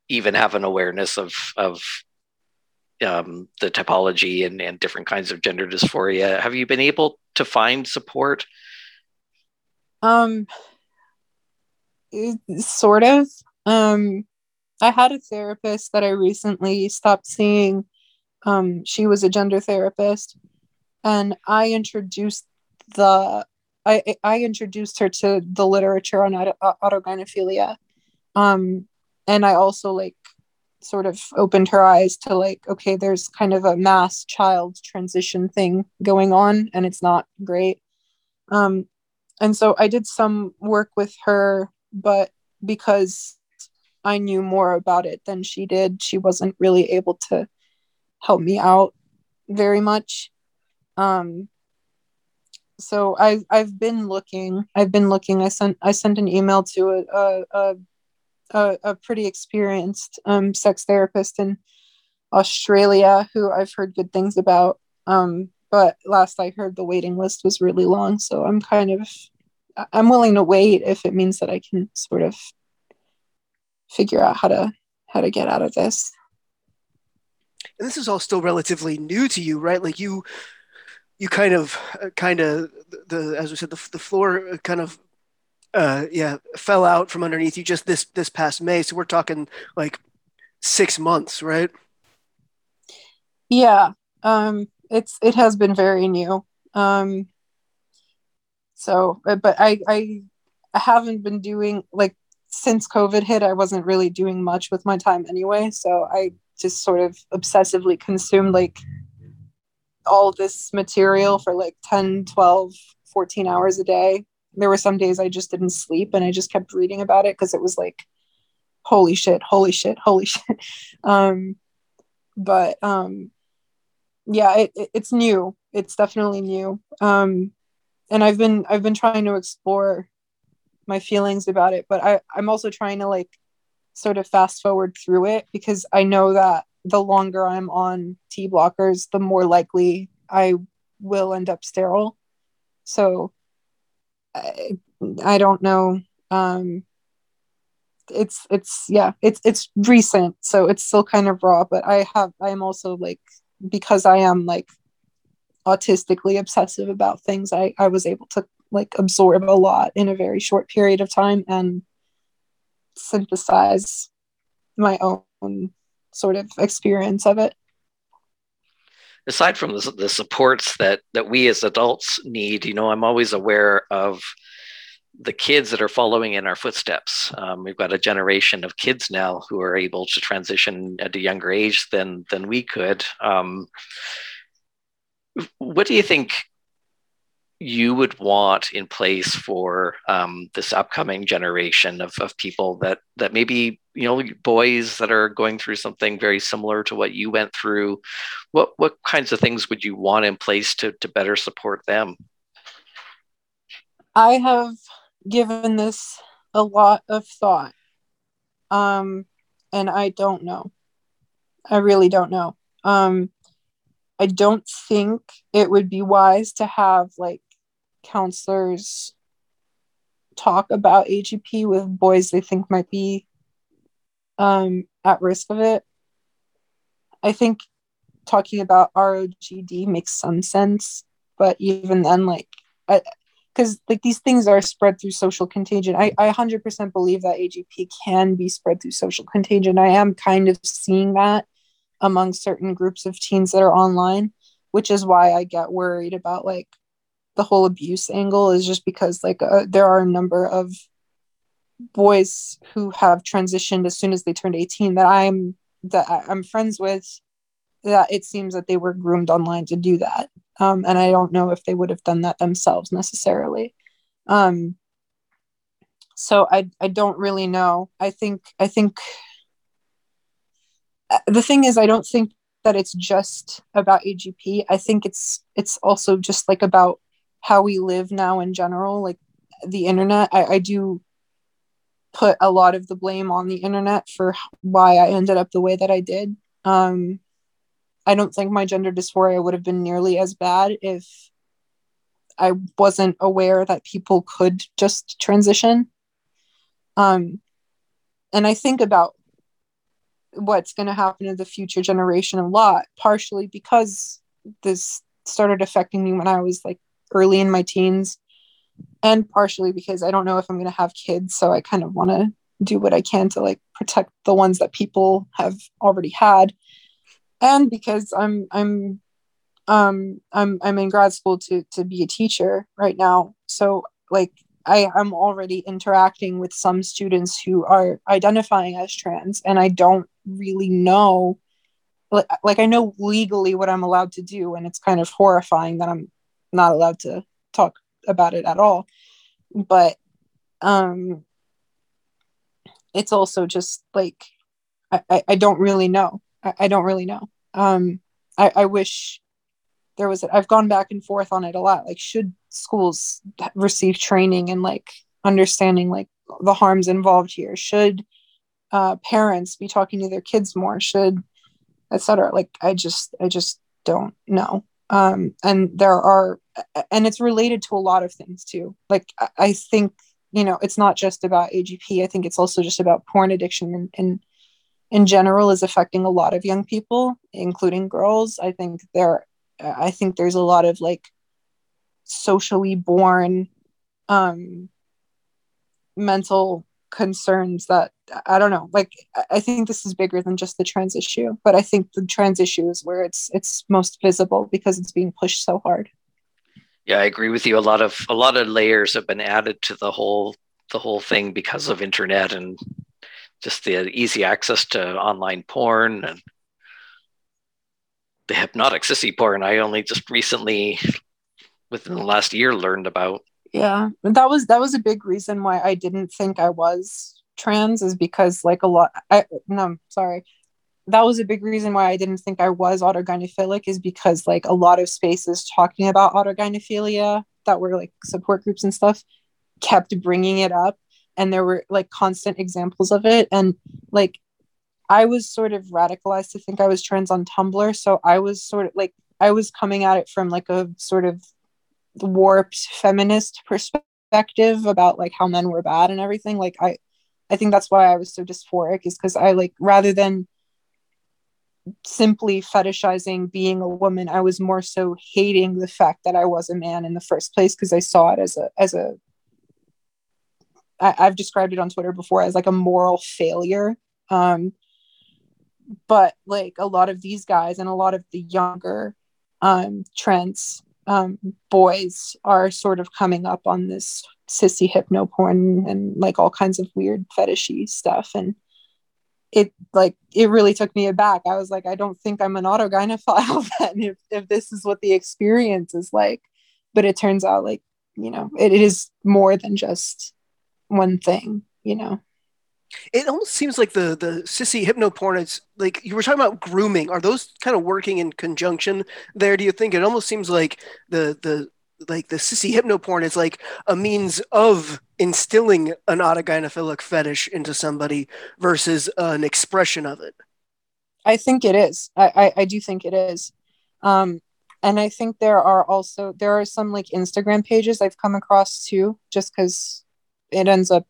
even have an awareness of of um, the typology and, and different kinds of gender dysphoria. Have you been able to find support Um, sort of. Um, I had a therapist that I recently stopped seeing. Um, she was a gender therapist, and I introduced the I I introduced her to the literature on auto, autogynephilia, um, and I also like sort of opened her eyes to like okay, there's kind of a mass child transition thing going on, and it's not great. Um, and so I did some work with her, but because I knew more about it than she did. She wasn't really able to help me out very much. Um, so I've I've been looking. I've been looking. I sent I sent an email to a a a, a pretty experienced um, sex therapist in Australia who I've heard good things about. Um, but last I heard, the waiting list was really long. So I'm kind of I'm willing to wait if it means that I can sort of figure out how to how to get out of this and this is all still relatively new to you right like you you kind of kind of the as we said the, the floor kind of uh yeah fell out from underneath you just this this past may so we're talking like six months right yeah um it's it has been very new um so but i i haven't been doing like since COVID hit, I wasn't really doing much with my time anyway. So I just sort of obsessively consumed like all this material for like 10, 12, 14 hours a day. There were some days I just didn't sleep and I just kept reading about it because it was like, holy shit, holy shit, holy shit. Um, but um, yeah, it, it, it's new. It's definitely new. Um, and I've been I've been trying to explore my feelings about it but I, i'm also trying to like sort of fast forward through it because i know that the longer i'm on t blockers the more likely i will end up sterile so i, don't know. Um it's it's yeah it's it's recent so it's still kind of raw but i have i'm also like because i am like autistically obsessive about things i i was able to like absorb a lot in a very short period of time and synthesize my own sort of experience of it aside from the, the supports that that we as adults need you know i'm always aware of the kids that are following in our footsteps. Um, we've got a generation of kids now who are able to transition at a younger age than than we could. Um, what do you think you would want in place for um, this upcoming generation of, of people that that maybe you know boys that are going through something very similar to what you went through what what kinds of things would you want in place to to better support them? I have given this a lot of thought um and i don't know. I really don't know. Um i don't think it would be wise to have like counselors talk about AGP with boys they think might be um, at risk of it. I think talking about ROGD makes some sense, but even then, like, because like these things are spread through social contagion. I, I 100% believe that AGP can be spread through social contagion. I am kind of seeing that among certain groups of teens that are online, which is why I get worried about like the whole abuse angle is just because like uh, there are a number of boys who have transitioned as soon as they turned 18 that I'm that I'm friends with that it seems that they were groomed online to do that. Um, and I don't know if they would have done that themselves necessarily. Um, so I I don't really know. I think I think uh, the thing is I don't think that it's just about AGP I think it's it's also just like about how we live now in general, like the internet, I, I do put a lot of the blame on the internet for why I ended up the way that I did. Um, I don't think my gender dysphoria would have been nearly as bad if I wasn't aware that people could just transition. Um, and I think about what's going to happen to the future generation a lot, partially because this started affecting me when I was like early in my teens and partially because I don't know if I'm going to have kids. So I kind of want to do what I can to like protect the ones that people have already had. And because I'm, I'm, um, I'm, I'm in grad school to, to be a teacher right now. So like I I'm already interacting with some students who are identifying as trans and I don't really know like, like I know legally what I'm allowed to do and it's kind of horrifying that I'm not allowed to talk about it at all but um it's also just like I, I don't really know. I, I don't really know. Um I, I wish there was I've gone back and forth on it a lot. Like should schools receive training and like understanding like the harms involved here? Should uh, parents be talking to their kids more? Should etc. Like I just I just don't know. Um, and there are and it's related to a lot of things too. Like I, think you know it's not just about AGP. I think it's also just about porn addiction and, and in general is affecting a lot of young people, including girls. I think there I think there's a lot of like socially born um mental concerns that I don't know. Like I think this is bigger than just the trans issue, but I think the trans issue is where it's it's most visible because it's being pushed so hard. Yeah, I agree with you. A lot of a lot of layers have been added to the whole the whole thing because of internet and just the easy access to online porn and the hypnotic sissy porn I only just recently within the last year learned about. Yeah. That was that was a big reason why I didn't think I was trans is because like a lot I no sorry. That was a big reason why I didn't think I was autogynephilic is because like a lot of spaces talking about autogynephilia that were like support groups and stuff kept bringing it up and there were like constant examples of it. And like I was sort of radicalized to think I was trans on Tumblr so I was sort of like I was coming at it from like a sort of warped feminist perspective about like how men were bad and everything. Like I I think that's why I was so dysphoric is because I like rather than simply fetishizing being a woman i was more so hating the fact that i was a man in the first place because i saw it as a as a I, i've described it on twitter before as like a moral failure. Um but like a lot of these guys and a lot of the younger um trans um boys are sort of coming up on this sissy hypno porn and like all kinds of weird fetishy stuff and it like it really took me aback. I was like, I don't think I'm an autogynephile then if, if this is what the experience is like. But it turns out like, you know, it, it is more than just one thing, you know. It almost seems like the the sissy hypno porn is like you were talking about grooming. Are those kind of working in conjunction there? Do you think it almost seems like the the like the sissy hypno porn is like a means of instilling an autogynephilic fetish into somebody versus an expression of it. I think it is. I i, I do think it is. Um and i think there are also there are some like instagram pages i've come across too just because it ends up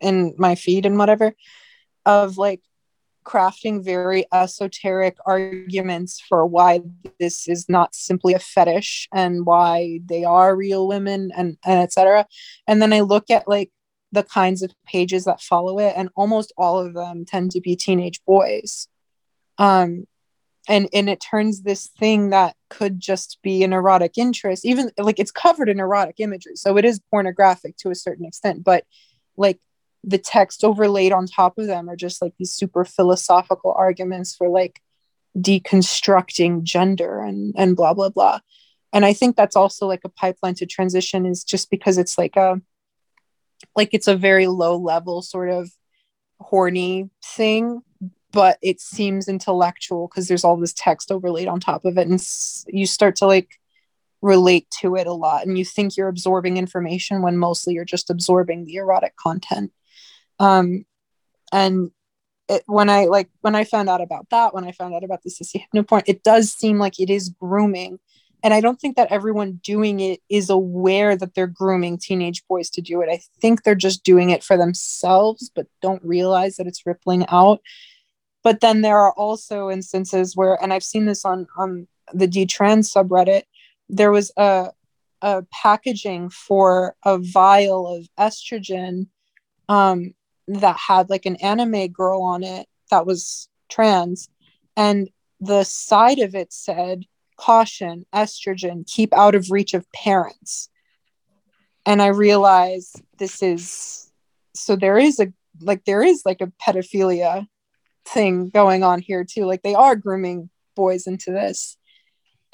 in my feed and whatever of like crafting very esoteric arguments for why this is not simply a fetish and why they are real women and, and etc and then i look at like the kinds of pages that follow it and almost all of them tend to be teenage boys. Um and and it turns this thing that could just be an erotic interest even like it's covered in erotic imagery so it is pornographic to a certain extent but like the text overlaid on top of them are just like these super philosophical arguments for like deconstructing gender and and blah blah blah. And i think that's also like a pipeline to transition is just because it's like a like it's a very low level sort of horny thing but it seems intellectual because there's all this text overlaid on top of it and you start to like relate to it a lot and you think you're absorbing information when mostly you're just absorbing the erotic content um, and it, when I like when I found out about that, when I found out about the sissy hypno porn, it does seem like it is grooming. And I don't think that everyone doing it is aware that they're grooming teenage boys to do it. I think they're just doing it for themselves, but don't realize that it's rippling out. But then there are also instances where, and I've seen this on on the D trans subreddit, there was a a packaging for a vial of estrogen um, that had like an anime girl on it that was trans and the side of it said caution estrogen keep out of reach of parents. And i realized this is so there is a like there is like a pedophilia thing going on here too like they are grooming boys into this.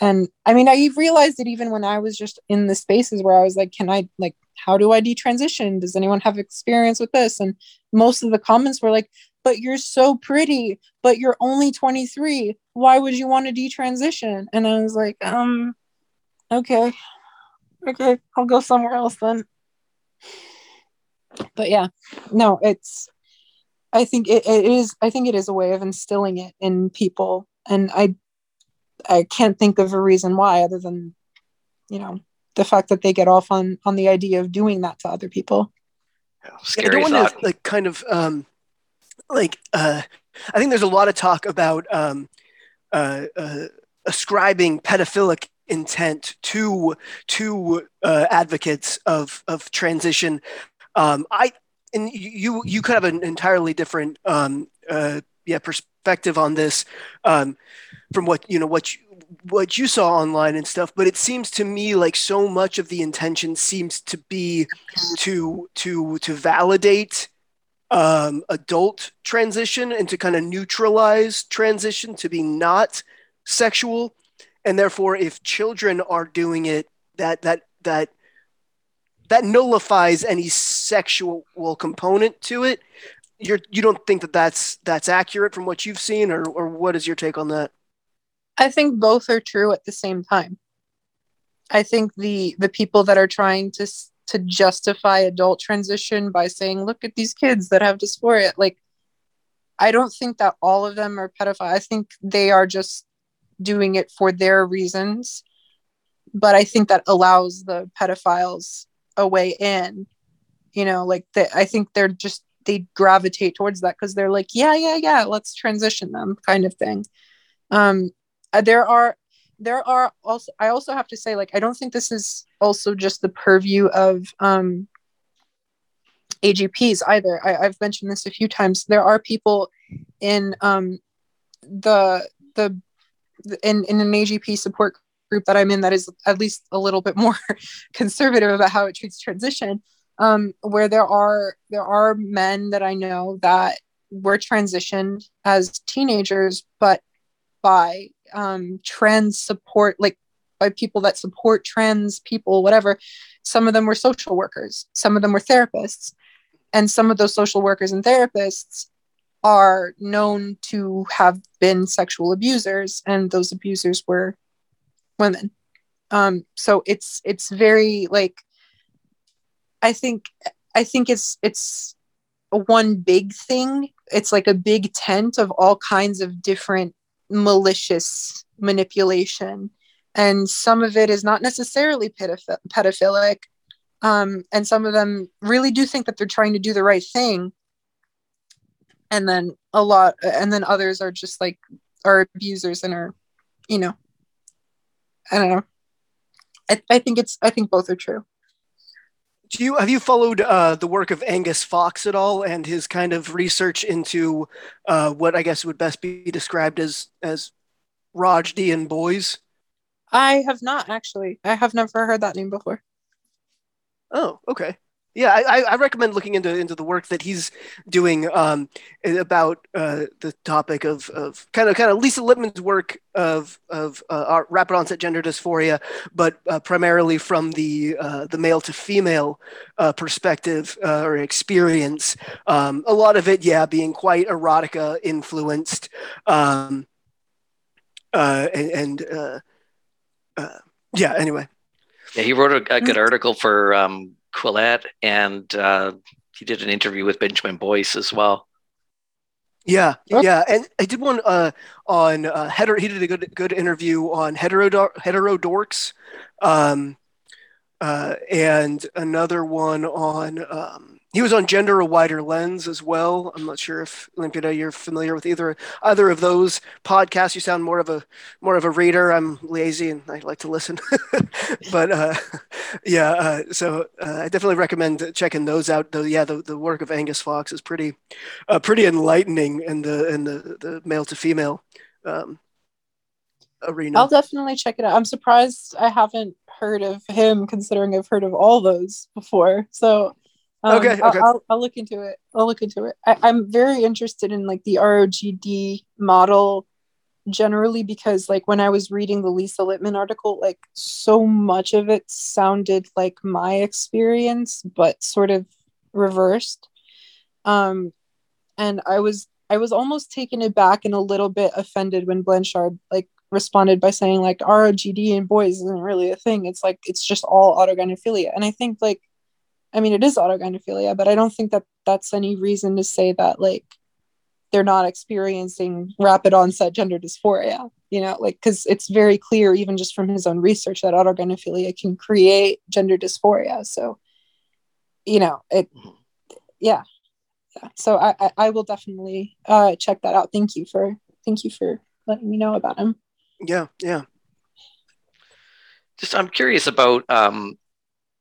And i mean i realized it even when i was just in the spaces where i was like can i like how do i detransition? Does anyone have experience with this? And most of the comments were like but you're so pretty but you're only 23 why would you want to detransition? And i was like um okay okay i'll go somewhere else then. But yeah no it's i think it, it is i think it is a way of instilling it in people. And i i can't think of a reason why other than you know the fact that they get off on on the idea of doing that to other people Scary I don't thought. want to like kind of um, like uh, I think there's a lot of talk about um, uh, uh, ascribing pedophilic intent to to uh, advocates of of transition. Um, I and you you could have an entirely different um, uh, yeah perspective on this um, from what you know what you, what you saw online and stuff but it seems to me like so much of the intention seems to be to to to validate um, adult transition and to kind of neutralize transition to be not sexual. And therefore if children are doing it that that that that nullifies any sexual component to it. You're you don't think that that's that's accurate from what you've seen or or what is your take on that I think both are true at the same time. I think the the people that are trying to to justify adult transition by saying, "Look at these kids that have dysphoria," like I don't think that all of them are pedophile. I think they are just doing it for their reasons. But I think that allows the pedophiles a way in. You know, like they, I think they're just they gravitate towards that because they're like, yeah, yeah, yeah, let's transition them, kind of thing. Um, uh, there are there are also i also have to say like i don't think this is also just the purview of um agps either. I, i've mentioned this a few times. There are people in um the the in, in an agp support group that i'm in that is at least a little bit more conservative about how it treats transition um where there are there are men that i know that were transitioned as teenagers but by um, trans support, like by people that support trans people, whatever. Some of them were social workers, some of them were therapists, and some of those social workers and therapists are known to have been sexual abusers, and those abusers were women. Um, so it's it's very like I think I think it's it's one big thing. It's like a big tent of all kinds of different malicious manipulation. And some of it is not necessarily pedoph- pedophilic um, and some of them really do think that they're trying to do the right thing. And then a lot and then others are just like are abusers and are you know i don't know. I, I think it's i think both are true do you have you followed uh, the work of Angus Fox at all and his kind of research into uh, what I guess would best be described as as ROGD and boys? I have not actually. I have never heard that name before. Oh, okay yeah, I, I recommend looking into into the work that he's doing um, about uh, the topic of, of kind of kind of Lisa Littman's work of of uh, rapid onset gender dysphoria, but uh, primarily from the uh, the male to female uh, perspective uh, or experience. Um, a lot of it, yeah, being quite erotica influenced, um, and, and yeah. Anyway. Yeah, he wrote a, a good article for um, Quillette, and uh, he did an interview with Benjamin Boyce as well. Yeah, yeah, and I did one uh, on uh, hetero. He did a good good interview on hetero Heterodorx. Um, uh, and another one on um, he was on Gender a Wider Lens as well. I'm not sure if Limpida, you're familiar with either either of those podcasts. You sound more of a more of a reader. I'm lazy and I like to listen, but uh, yeah. Uh, so uh, I definitely recommend checking those out. Though, yeah, the, the work of Angus Fox is pretty uh, pretty enlightening in the in the, the male to female um, arena. I'll definitely check it out. I'm surprised I haven't heard of him, considering I've heard of all those before. So um, okay, I'll, okay. I'll, I'll, look into it. I'll look into it. I, I'm very interested in like the ROGD model generally because like when I was reading the Lisa Littman article, like so much of it sounded like my experience, but sort of reversed. Um, and I was I was almost taken aback and a little bit offended when Blanchard like responded by saying like ROGD in boys isn't really a thing. It's like it's just all autogynephilia. And I think like I mean, it is autogynephilia, but I don't think that that's any reason to say that like they're not experiencing rapid onset gender dysphoria. You know, like because it's very clear, even just from his own research, that autogynephilia can create gender dysphoria. So, you know, it, yeah, yeah. So I, I, I will definitely uh, check that out. Thank you for, thank you for letting me know about him. Yeah, yeah. Just I'm curious about um,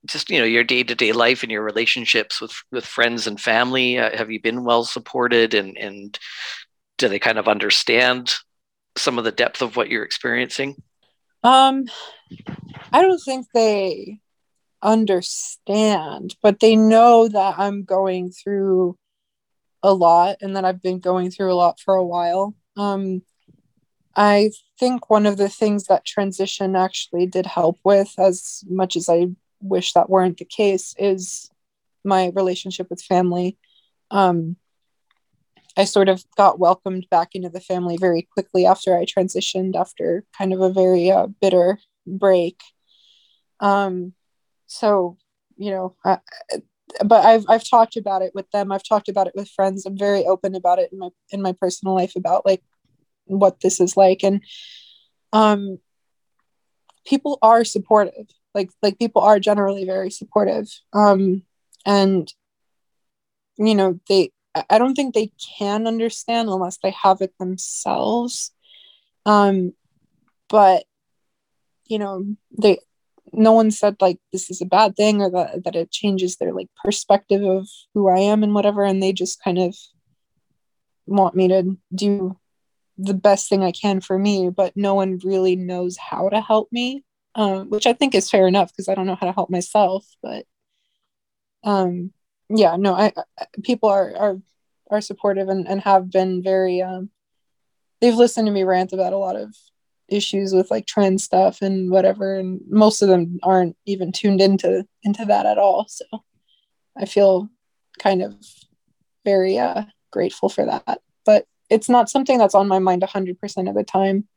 just you know your day-to-day life and your relationships with with friends and family uh, have you been well supported and and do they kind of understand some of the depth of what you're experiencing? Um i don't think they understand but they know that i'm going through a lot and that i've been going through a lot for a while. Um i think one of the things that transition actually did help with as much as i wish that weren't the case is my relationship with family. Um, I sort of got welcomed back into the family very quickly after I transitioned, after kind of a very uh, bitter break. Um, so, you know, I, but I've I've talked about it with them. I've talked about it with friends. I'm very open about it in my in my personal life about like what this is like, and um, people are supportive like like people are generally very supportive. Um and you know they i don't think they can understand unless they have it themselves. Um but you know they no one said like this is a bad thing or that, that it changes their like perspective of who i am and whatever. And they just kind of want me to do the best thing i can for me but no one really knows how to help me um, which I think is fair enough because I don't know how to help myself. But um, yeah, no, I, I, people are are are supportive and, and have been very. Um, they've listened to me rant about a lot of issues with like trend stuff and whatever, and most of them aren't even tuned into into that at all. So I feel kind of very uh, grateful for that. But it's not something that's on my mind 100% of the time.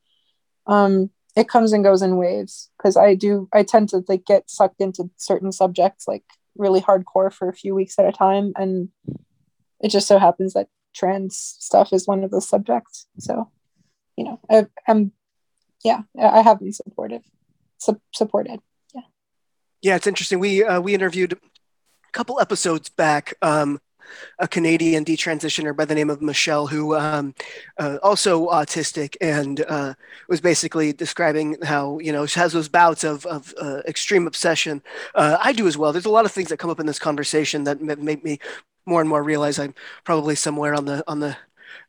Um, it comes and goes in waves because I do I tend to like get sucked into certain subjects like really hardcore for a few weeks at a time and it just so happens that trans stuff is one of those subjects. So you know I, am yeah I have been supportive su- supported yeah. Yeah it's interesting. We uh, we interviewed a couple episodes back um, a Canadian detransitioner by the name of Michelle, who um, uh, also autistic and uh, was basically describing how you know she has those bouts of, of uh, extreme obsession. Uh, I do as well. There's a lot of things that come up in this conversation that make me more and more realize I'm probably somewhere on the on the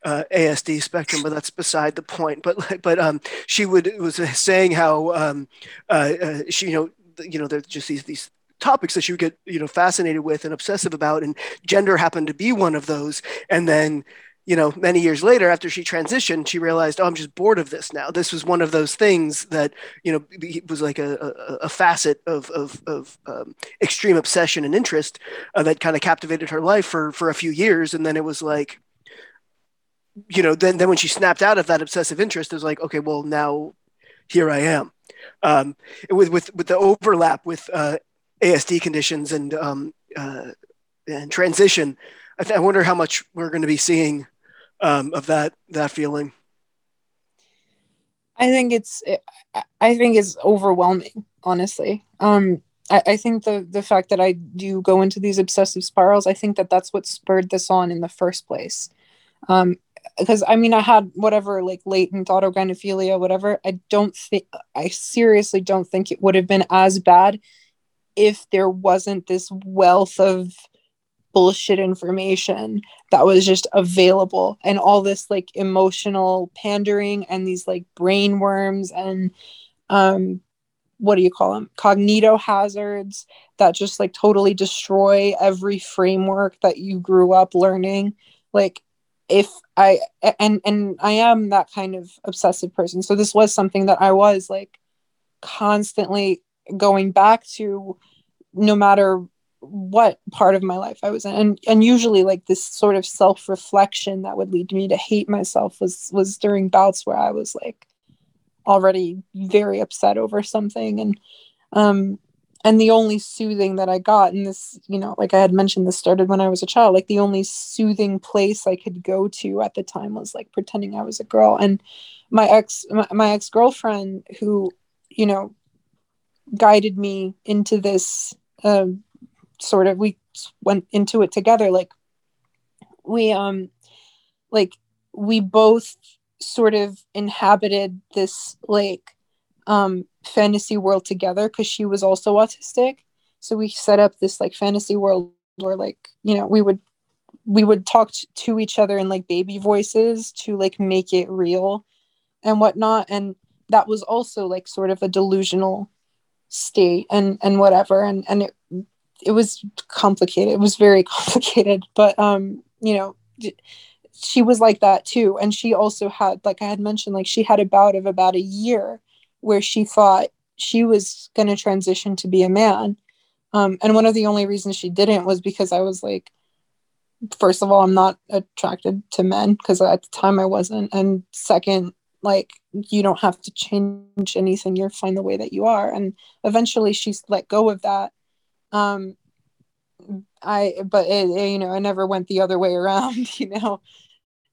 uh, ASD spectrum, but that's beside the point. But but um, she would was saying how um, uh, uh, she you know you know there's just these these topics that you get you know fascinated with and obsessive about and gender happened to be one of those. And then you know many years later after she transitioned she realized oh i'm just bored of this now. This was one of those things that you know was like a, a, a facet of, of, of um, extreme obsession and interest uh, that kind of captivated her life for for a few years. And then it was like you know then then when she snapped out of that obsessive interest it was like okay well now here i am. Um, with with with the overlap with uh, ASD conditions and um, uh, and transition, I, th- I, wonder how much we're going to be seeing um, of that that feeling. I think it's I think it's overwhelming, honestly. Um, I, think the the fact that I do go into these obsessive spirals, I think that that's what spurred this on in the first place. Um, because I mean, I had whatever like latent autogynephilia, whatever. I don't think, I seriously don't think it would have been as bad if there wasn't this wealth of bullshit information that was just available and all this like emotional pandering and these like brain worms and um what do you call them cognito hazards that just like totally destroy every framework that you grew up learning. Like if i and and i am that kind of obsessive person. So this was something that i was like constantly going back to no matter what part of my life i was in. And and usually like this sort of self-reflection that would lead me to hate myself was was during bouts where i was like already very upset over something. And um and the only soothing that i got in this you know like i had mentioned this started when i was a child like the only soothing place i could go to at the time was like pretending i was a girl. And my ex my, my ex-girlfriend who you know guided me into this um, sort of we went into it together like we um like we both sort of inhabited this like um fantasy world together because she was also autistic. So we set up this like fantasy world where like you know we would we would talk to each other in like baby voices to like make it real and whatnot. And that was also like sort of a delusional state and and whatever. And and it it was complicated. It was very complicated. But um you know she was like that too. And she also had like i had mentioned like she had a bout of about a year where she thought she was going to transition to be a man. Um, and one of the only reasons she didn't was because i was like first of all i'm not attracted to men because at the time i wasn't. And second like you don't have to change anything. You're fine the way that you are. And eventually she's let go of that. Um i but it, it, you know i never went the other way around you know?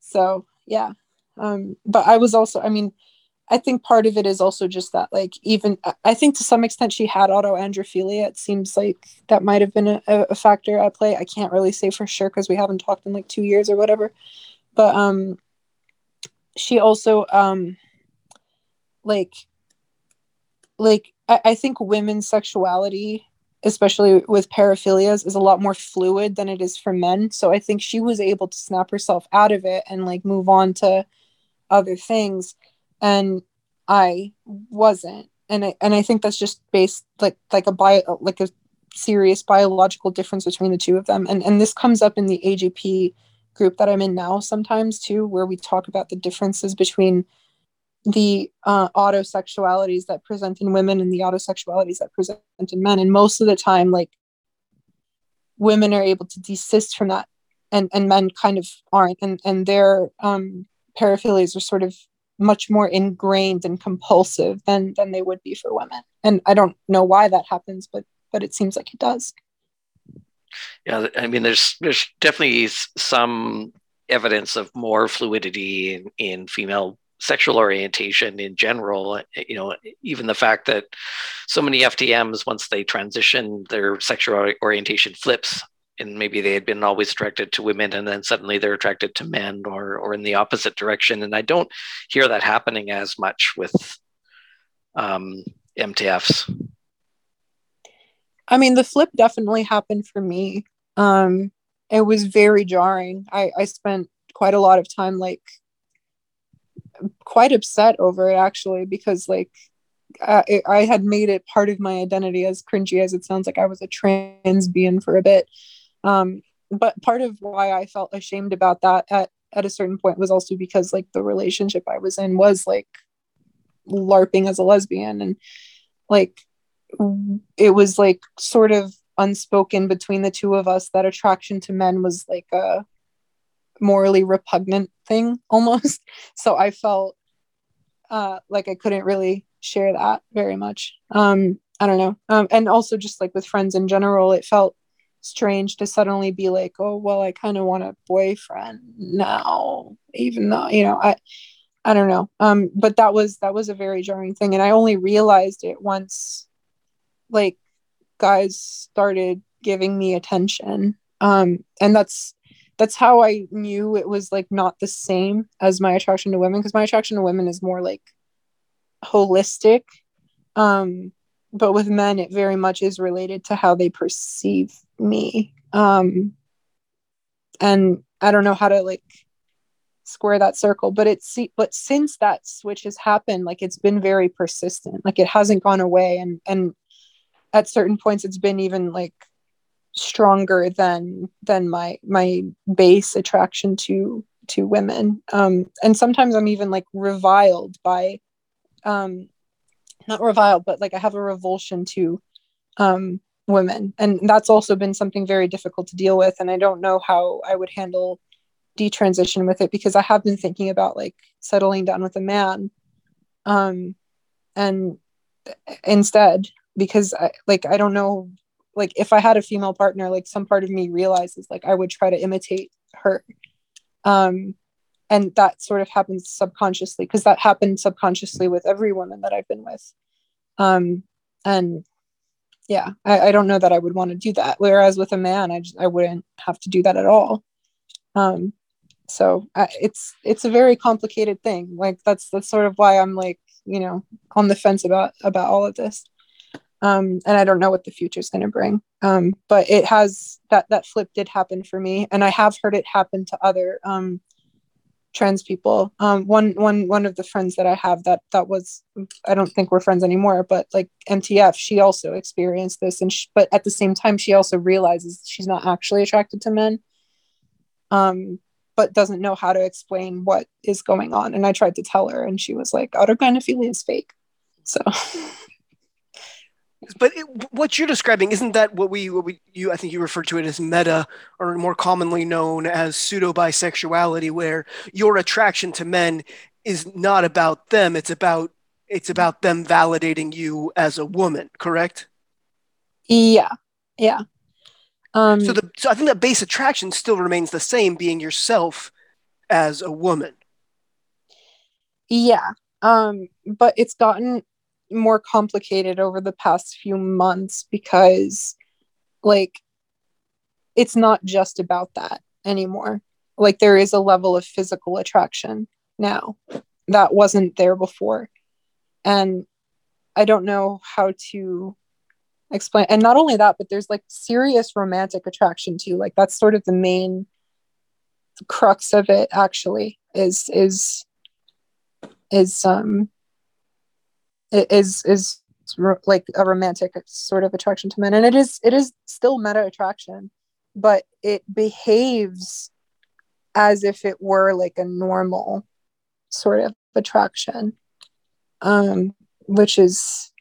So yeah. Um but i was also i mean i think part of it is also just that like even i think to some extent she had autoandrophilia. It seems like that might have been a, a factor at play. I can't really say for sure because we haven't talked in like two years or whatever. But um she also um like like I, I think women's sexuality especially with paraphilias is a lot more fluid than it is for men. So i think she was able to snap herself out of it and like move on to other things. And i wasn't. And i and i think that's just based like like a bio like a serious biological difference between the two of them. And and this comes up in the AGP group that i'm in now sometimes too where we talk about the differences between the uh, autosexualities that present in women and the autosexualities that present in men. And most of the time, like women are able to desist from that, and and men kind of aren't. And and their um, paraphilias are sort of much more ingrained and compulsive than than they would be for women. And I don't know why that happens, but but it seems like it does. Yeah, I mean, there's there's definitely some evidence of more fluidity in, in female sexual orientation in general you know even the fact that so many ftms once they transition their sexual orientation flips and maybe they had been always attracted to women and then suddenly they're attracted to men or or in the opposite direction and i don't hear that happening as much with um, mtfs i mean the flip definitely happened for me um it was very jarring i i spent quite a lot of time like quite upset over it actually because like I, I had made it part of my identity as cringy as it sounds like I was a trans being for a bit. Um, but part of why I felt ashamed about that at, at a certain point was also because like the relationship I was in was like LARPing as a lesbian and like it was like sort of unspoken between the two of us that attraction to men was like a morally repugnant thing almost. So I felt uh, like I couldn't really share that very much. Um, I don't know. Um, and also just like with friends in general, it felt strange to suddenly be like, oh well, I kind of want a boyfriend now, even though you know I. I don't know. Um, but that was that was a very jarring thing, and I only realized it once, like, guys started giving me attention. Um and that's that's how i knew it was like not the same as my attraction to women because my attraction to women is more like holistic. Um but with men it very much is related to how they perceive me. Um and i don't know how to like square that circle but it's but since that switch has happened like it's been very persistent. Like it hasn't gone away. And and at certain points it's been even like stronger than than my my base attraction to to women. Um and sometimes i'm even like reviled by um not reviled but like i have a revulsion to um women. And that's also been something very difficult to deal with and i don't know how i would handle detransition with it because i have been thinking about like settling down with a man um and instead because I, like i don't know like if i had a female partner like some part of me realizes like i would try to imitate her. Um and that sort of happens subconsciously because that happened subconsciously with every woman that i've been with. Um and yeah I, I don't know that i would want to do that whereas with a man i i wouldn't have to do that at all. Um so I, it's it's a very complicated thing. Like that's that's sort of why i'm like you know on the fence about about all of this um, and I don't know what the future is going to bring. Um, but it has that that flip did happen for me, and I have heard it happen to other um, trans people. Um, one one one of the friends that I have that that was I don't think we're friends anymore, but like MTF, she also experienced this, and she, but at the same time, she also realizes she's not actually attracted to men. Um, but doesn't know how to explain what is going on. And I tried to tell her, and she was like, "Autogynephilia is fake." So. But it, what you're describing isn't that what we, what we you I think you refer to it as meta or more commonly known as pseudo bisexuality, where your attraction to men is not about them; it's about it's about them validating you as a woman. Correct? Yeah, yeah. Um, so the so I think that base attraction still remains the same, being yourself as a woman. Yeah, um, but it's gotten more complicated over the past few months because like it's not just about that anymore. Like there is a level of physical attraction now that wasn't there before. And i don't know how to explain and not only that but there's like serious romantic attraction too. Like that's sort of the main crux of it actually is is is um is is like a romantic sort of attraction to men and it is it is still meta attraction but it behaves as if it were like a normal sort of attraction um which is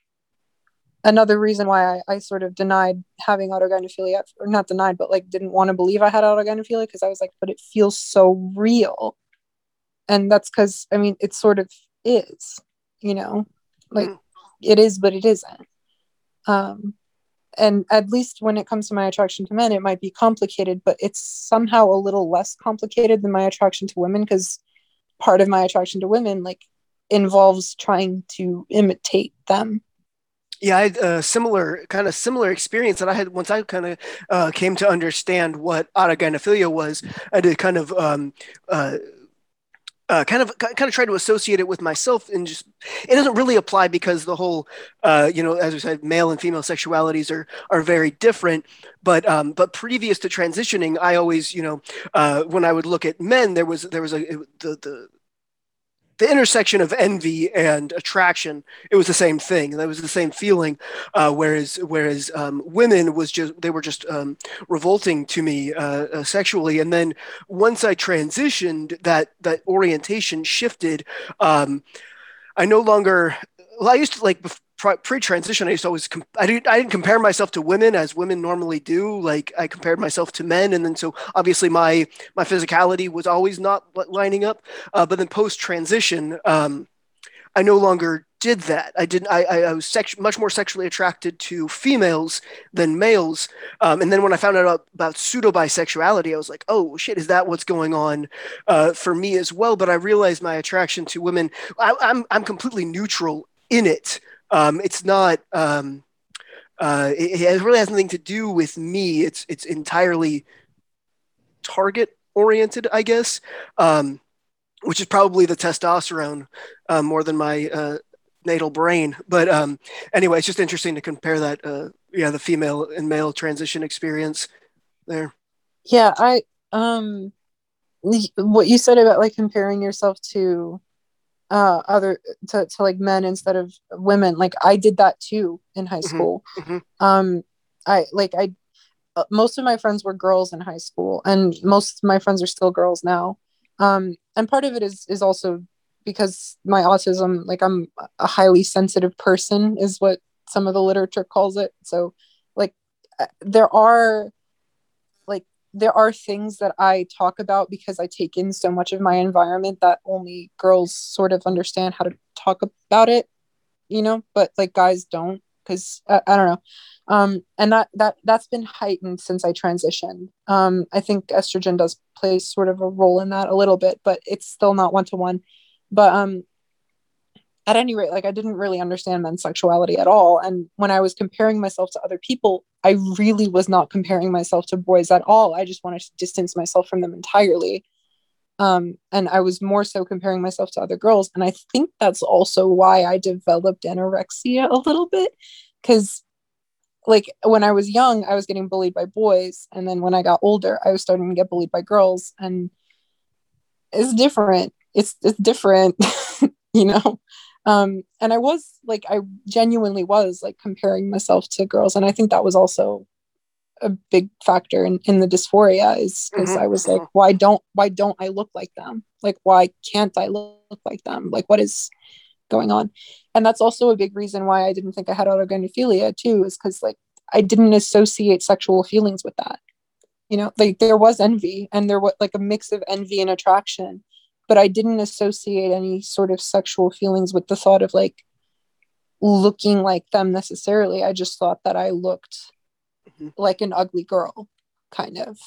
another reason why I, I sort of denied having autogynephilia or not denied but like didn't want to believe i had autogynephilia because i was like but it feels so real. And that's because i mean it sort of is you know like mm. it is but it isn't um and at least when it comes to my attraction to men it might be complicated but it's somehow a little less complicated than my attraction to women because part of my attraction to women like involves trying to imitate them yeah, I had a similar kind of similar experience that I had once I kind of uh, came to understand what autogynephilia was. I did kind of um, uh, uh, kind of kind of try to associate it with myself and just it doesn't really apply because the whole uh, you know as we said male and female sexualities are are very different. But um, but previous to transitioning I always you know uh, when I would look at men there was there was a the the the intersection of envy and attraction it was the same thing. That was the same feeling uh, whereas whereas um, women was just they were just um, revolting to me uh, uh, sexually. And then once i transitioned that that orientation shifted um, i no longer well, i used to like pre-transition i used to always I, didn't, I didn't compare myself to women as women normally do. Like i compared myself to men. And then so obviously my my physicality was always not lining up. Uh, but then post-transition um, i no longer did that. I didn't i, I was sex- much more sexually attracted to females than males. Um, and then when i found out about, about pseudo bisexuality i was like oh shit is that what's going on uh, for me as well? But i realized my attraction to women I, I'm, I'm completely neutral in it um, it's not um, Uh, it, it really has nothing to do with me. It's it's entirely target oriented, I guess, um, which is probably the testosterone uh, more than my uh, natal brain. But um, anyway, it's just interesting to compare that. Uh, yeah, the female and male transition experience there. Yeah, I um, what you said about like comparing yourself to uh other to, to like men instead of women like i did that too in high mm-hmm. school mm-hmm. um i like i uh, most of my friends were girls in high school and most of my friends are still girls now um and part of it is is also because my autism like i'm a highly sensitive person is what some of the literature calls it so like uh, there are there are things that I talk about because I take in so much of my environment that only girls sort of understand how to talk about it, you know, but like guys don't because I, I, don't know. Um, and that that that's been heightened since I transitioned. Um, I think estrogen does play sort of a role in that a little bit, but it's still not one to one. But um, at any rate, like I didn't really understand men's sexuality at all. And when I was comparing myself to other people, I really was not comparing myself to boys at all. I just wanted to distance myself from them entirely. Um, and I was more so comparing myself to other girls. And I think that's also why I developed anorexia a little bit. Because, like, when I was young, I was getting bullied by boys. And then when I got older, I was starting to get bullied by girls. And it's different. It's, it's different, you know? Um, and i was like i genuinely was like comparing myself to girls and i think that was also a big factor in, in the dysphoria is because mm-hmm. i was like why don't why don't i look like them? Like why can't i look like them? Like what is going on? And that's also a big reason why i didn't think i had autogynephilia too is because like i didn't associate sexual feelings with that. You know like there was envy and there was like a mix of envy and attraction but I didn't associate any sort of sexual feelings with the thought of like looking like them necessarily. I just thought that I looked mm-hmm. like an ugly girl, kind of.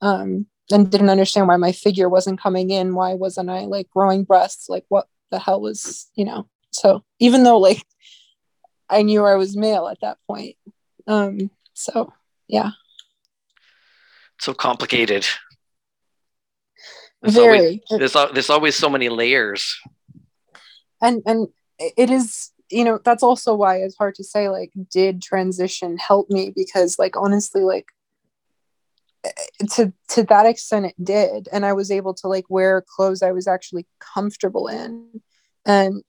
Um, and didn't understand why my figure wasn't coming in. Why wasn't I like growing breasts? Like, what the hell was, you know? So even though like I knew I was male at that point. Um, so yeah. So complicated. There's Very. Always, there's, there's always so many layers. And and it is you know that's also why it's hard to say like did transition help me because like honestly like eh, to to that extent it did and i was able to like wear clothes i was actually comfortable in and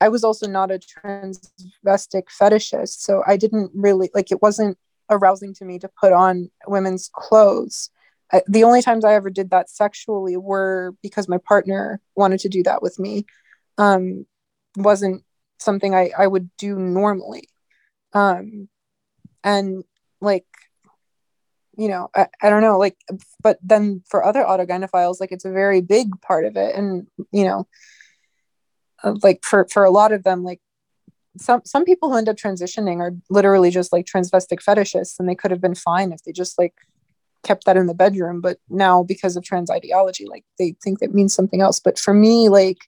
i was also not a transvestic fetishist so i didn't really like it wasn't arousing to me to put on women's clothes The only times I ever did that sexually were because my partner wanted to do that with me. Um, wasn't something I, I would do normally. Um, and like, you know, I, I don't know, like, but then for other autogynephiles, like it's a very big part of it. And, you know, uh, like for, for a lot of them, like some, some people who end up transitioning are literally just like transvestic fetishists and they could have been fine if they just like kept that in the bedroom but now because of trans ideology like they think that means something else. But for me like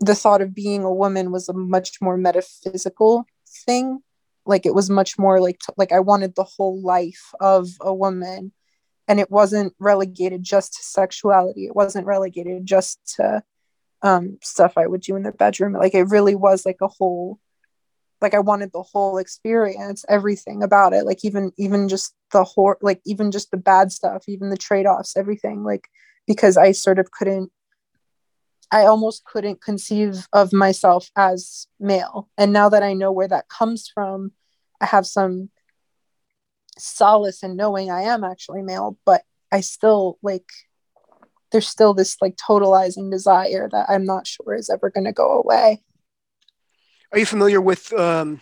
the thought of being a woman was a much more metaphysical thing. Like it was much more like like i wanted the whole life of a woman. And it wasn't relegated just to sexuality. It wasn't relegated just to um, stuff i would do in the bedroom. Like it really was like a whole like i wanted the whole experience everything about it like even even just the whole like even just the bad stuff even the trade-offs everything like because i sort of couldn't i almost couldn't conceive of myself as male. And now that i know where that comes from i have some solace in knowing i am actually male but i still like there's still this like totalizing desire that i'm not sure is ever going to go away are you familiar with um,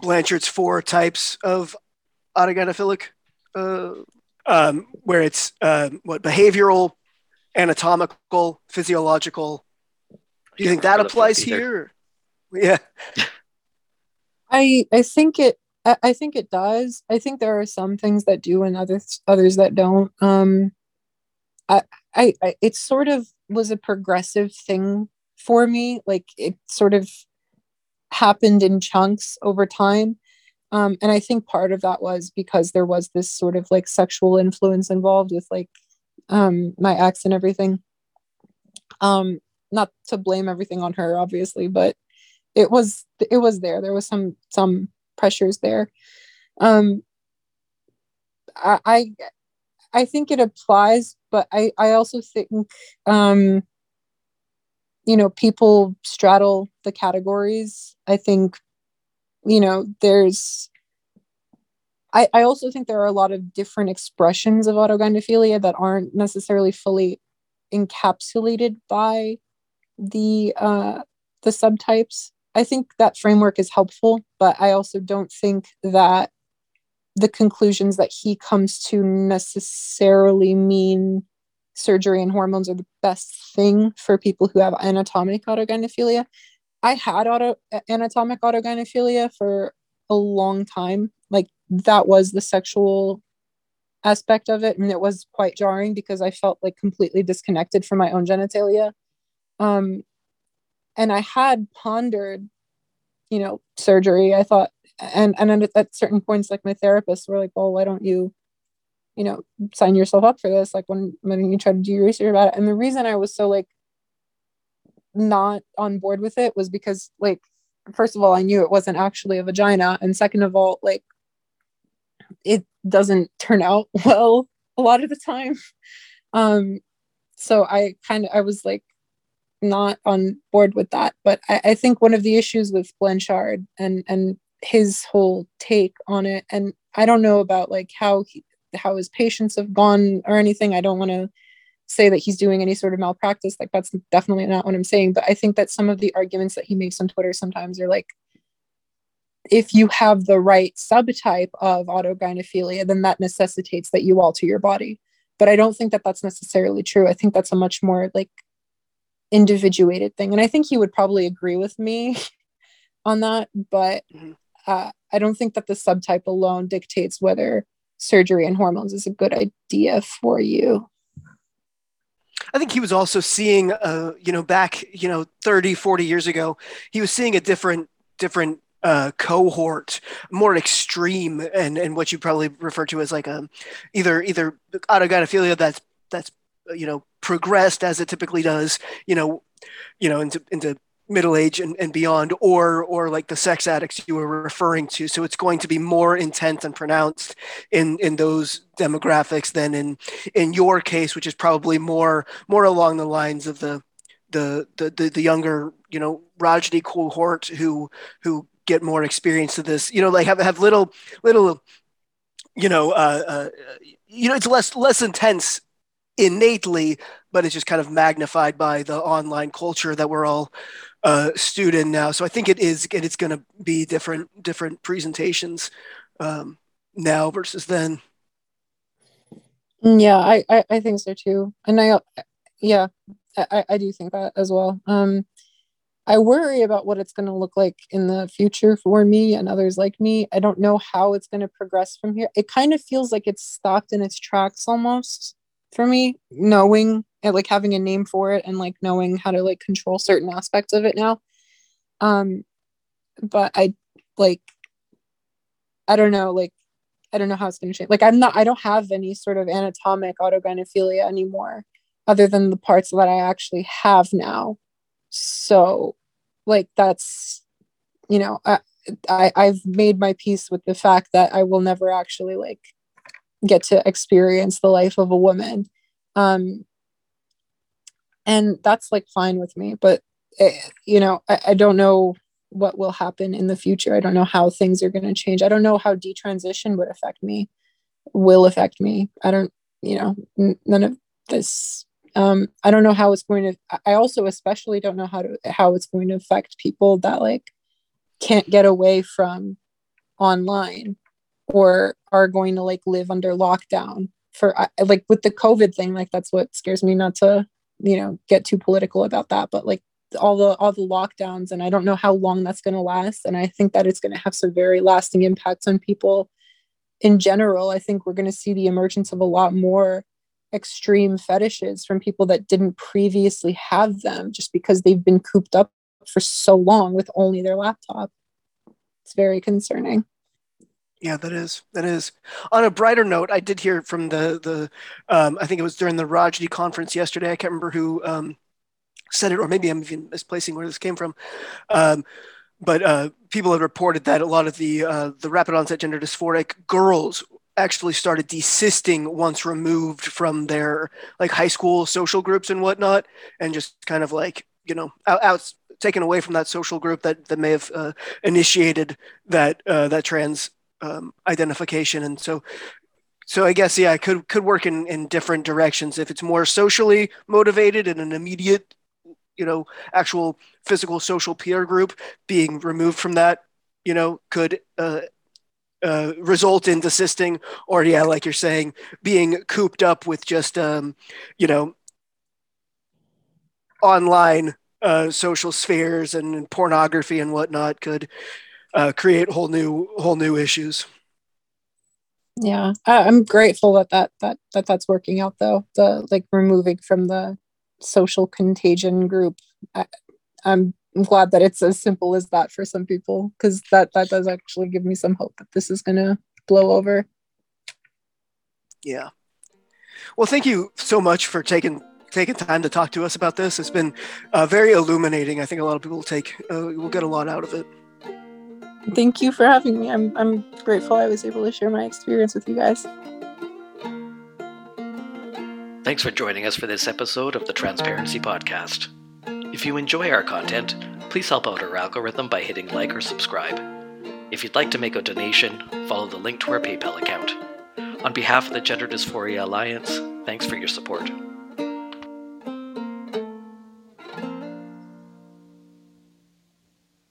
Blanchard's four types of autogynephilic? Uh, um, where it's uh, what behavioral, anatomical, physiological. Do you think that applies here? Yeah. I I think it I, I think it does. I think there are some things that do and others others that don't. Um I, I, I it sort of was a progressive thing for me. Like it sort of happened in chunks over time. Um, and I think part of that was because there was this sort of like sexual influence involved with like um, my ex and everything. Um, not to blame everything on her, obviously, but it was it was there. There was some some pressures there. Um, I, I I think it applies, but I I also think um, you know people straddle the categories. I think you know there's I, I also think there are a lot of different expressions of autogynephilia that aren't necessarily fully encapsulated by the uh, the subtypes. I think that framework is helpful, but I also don't think that the conclusions that he comes to necessarily mean surgery and hormones are the best thing for people who have anatomic autogynephilia. I had auto anatomic autogynephilia for a long time. Like that was the sexual aspect of it and it was quite jarring because I felt like completely disconnected from my own genitalia. Um and I had pondered you know surgery. I thought and and at certain points like my therapists were like, "Well, why don't you you know sign yourself up for this like when when you try to do your research about it." And the reason I was so like not on board with it was because like first of all, I knew it wasn't actually a vagina. And second of all, like it doesn't turn out well a lot of the time. Um, so I kind of, I was like not on board with that. But I, I think one of the issues with Blanchard and, and his whole take on it, and I don't know about like how he, how his patients have gone or anything. I don't want to say that he's doing any sort of malpractice. Like that's definitely not what I'm saying. But I think that some of the arguments that he makes on Twitter sometimes are like, if you have the right subtype of autogynephilia, then that necessitates that you alter your body. But I don't think that that's necessarily true. I think that's a much more like individuated thing. And I think he would probably agree with me on that. But mm-hmm. uh, I don't think that the subtype alone dictates whether surgery and hormones is a good idea for you. I think he was also seeing, uh, you know, back, you know, 30, 40 years ago, he was seeing a different, different uh, cohort, more extreme, and and what you probably refer to as like a um, either either autogynephilia that's that's you know progressed as it typically does, you know, you know into into middle age and, and beyond or or like the sex addicts you were referring to. So it's going to be more intense and pronounced in in those demographics than in in your case which is probably more more along the lines of the the the the, the younger you know ROGD cohort who who get more experience to this. You know like have have little little you know uh, uh you know it's less less intense innately but it's just kind of magnified by the online culture that we're all uh, student now. So I think it is and it's going to be different different presentations um, now versus then. Mm, yeah, I, I, I think so too, and I yeah I, I do think that as well. Um, I worry about what it's going to look like in the future for me and others like me. I don't know how it's going to progress from here. It kind of feels like it's stopped in its tracks almost for me, knowing like having a name for it and like knowing how to like control certain aspects of it now. Um but i like i don't know like i don't know how it's going to change like i'm not i don't have any sort of anatomic autogynephilia anymore other than the parts that i actually have now. So like that's you know I, I i've made my peace with the fact that i will never actually like get to experience the life of a woman. Um and that's like fine with me but it, eh, you know I, I don't know what will happen in the future. I don't know how things are going to change. I don't know how detransition would affect me will affect me. I don't you know n- none of this um i don't know how it's going to i also especially don't know how to how it's going to affect people that like can't get away from online or are going to like live under lockdown for like with the covid thing like that's what scares me not to you know get too political about that but like all the all the lockdowns and i don't know how long that's going to last and i think that it's going to have some very lasting impacts on people in general. I think we're going to see the emergence of a lot more extreme fetishes from people that didn't previously have them just because they've been cooped up for so long with only their laptop. It's very concerning Yeah, that is that is. On a brighter note, I did hear from the the um, I think it was during the ROGD conference yesterday. I can't remember who um, said it, or maybe I'm even misplacing where this came from. Um, but uh, people had reported that a lot of the uh, the rapid onset gender dysphoric girls actually started desisting once removed from their like high school social groups and whatnot, and just kind of like you know out, out taken away from that social group that that may have uh, initiated that uh, that trans um, identification, and so so I guess yeah, it could could work in in different directions. If it's more socially motivated and an immediate you know actual physical social peer group being removed from that you know could uh, uh, result in desisting or yeah like you're saying being cooped up with just um, you know online uh, social spheres and, and, pornography and whatnot could uh, create whole new whole new issues. Yeah i'm grateful that that that, that that's working out though. The like removing from the social contagion group I, i'm glad that it's as simple as that for some people because that that does actually give me some hope that this is going to blow over. Yeah. Well thank you so much for taking taking time to talk to us about this. It's been uh, very illuminating. I think a lot of people will take uh, will get a lot out of it thank you for having me i'm i'm grateful i was able to share my experience with you guys Thanks for joining us for this episode of the Transparency Podcast. If you enjoy our content, please help out our algorithm by hitting like or subscribe. If you'd like to make a donation, follow the link to our PayPal account. On behalf of the Gender Dysphoria Alliance, thanks for your support.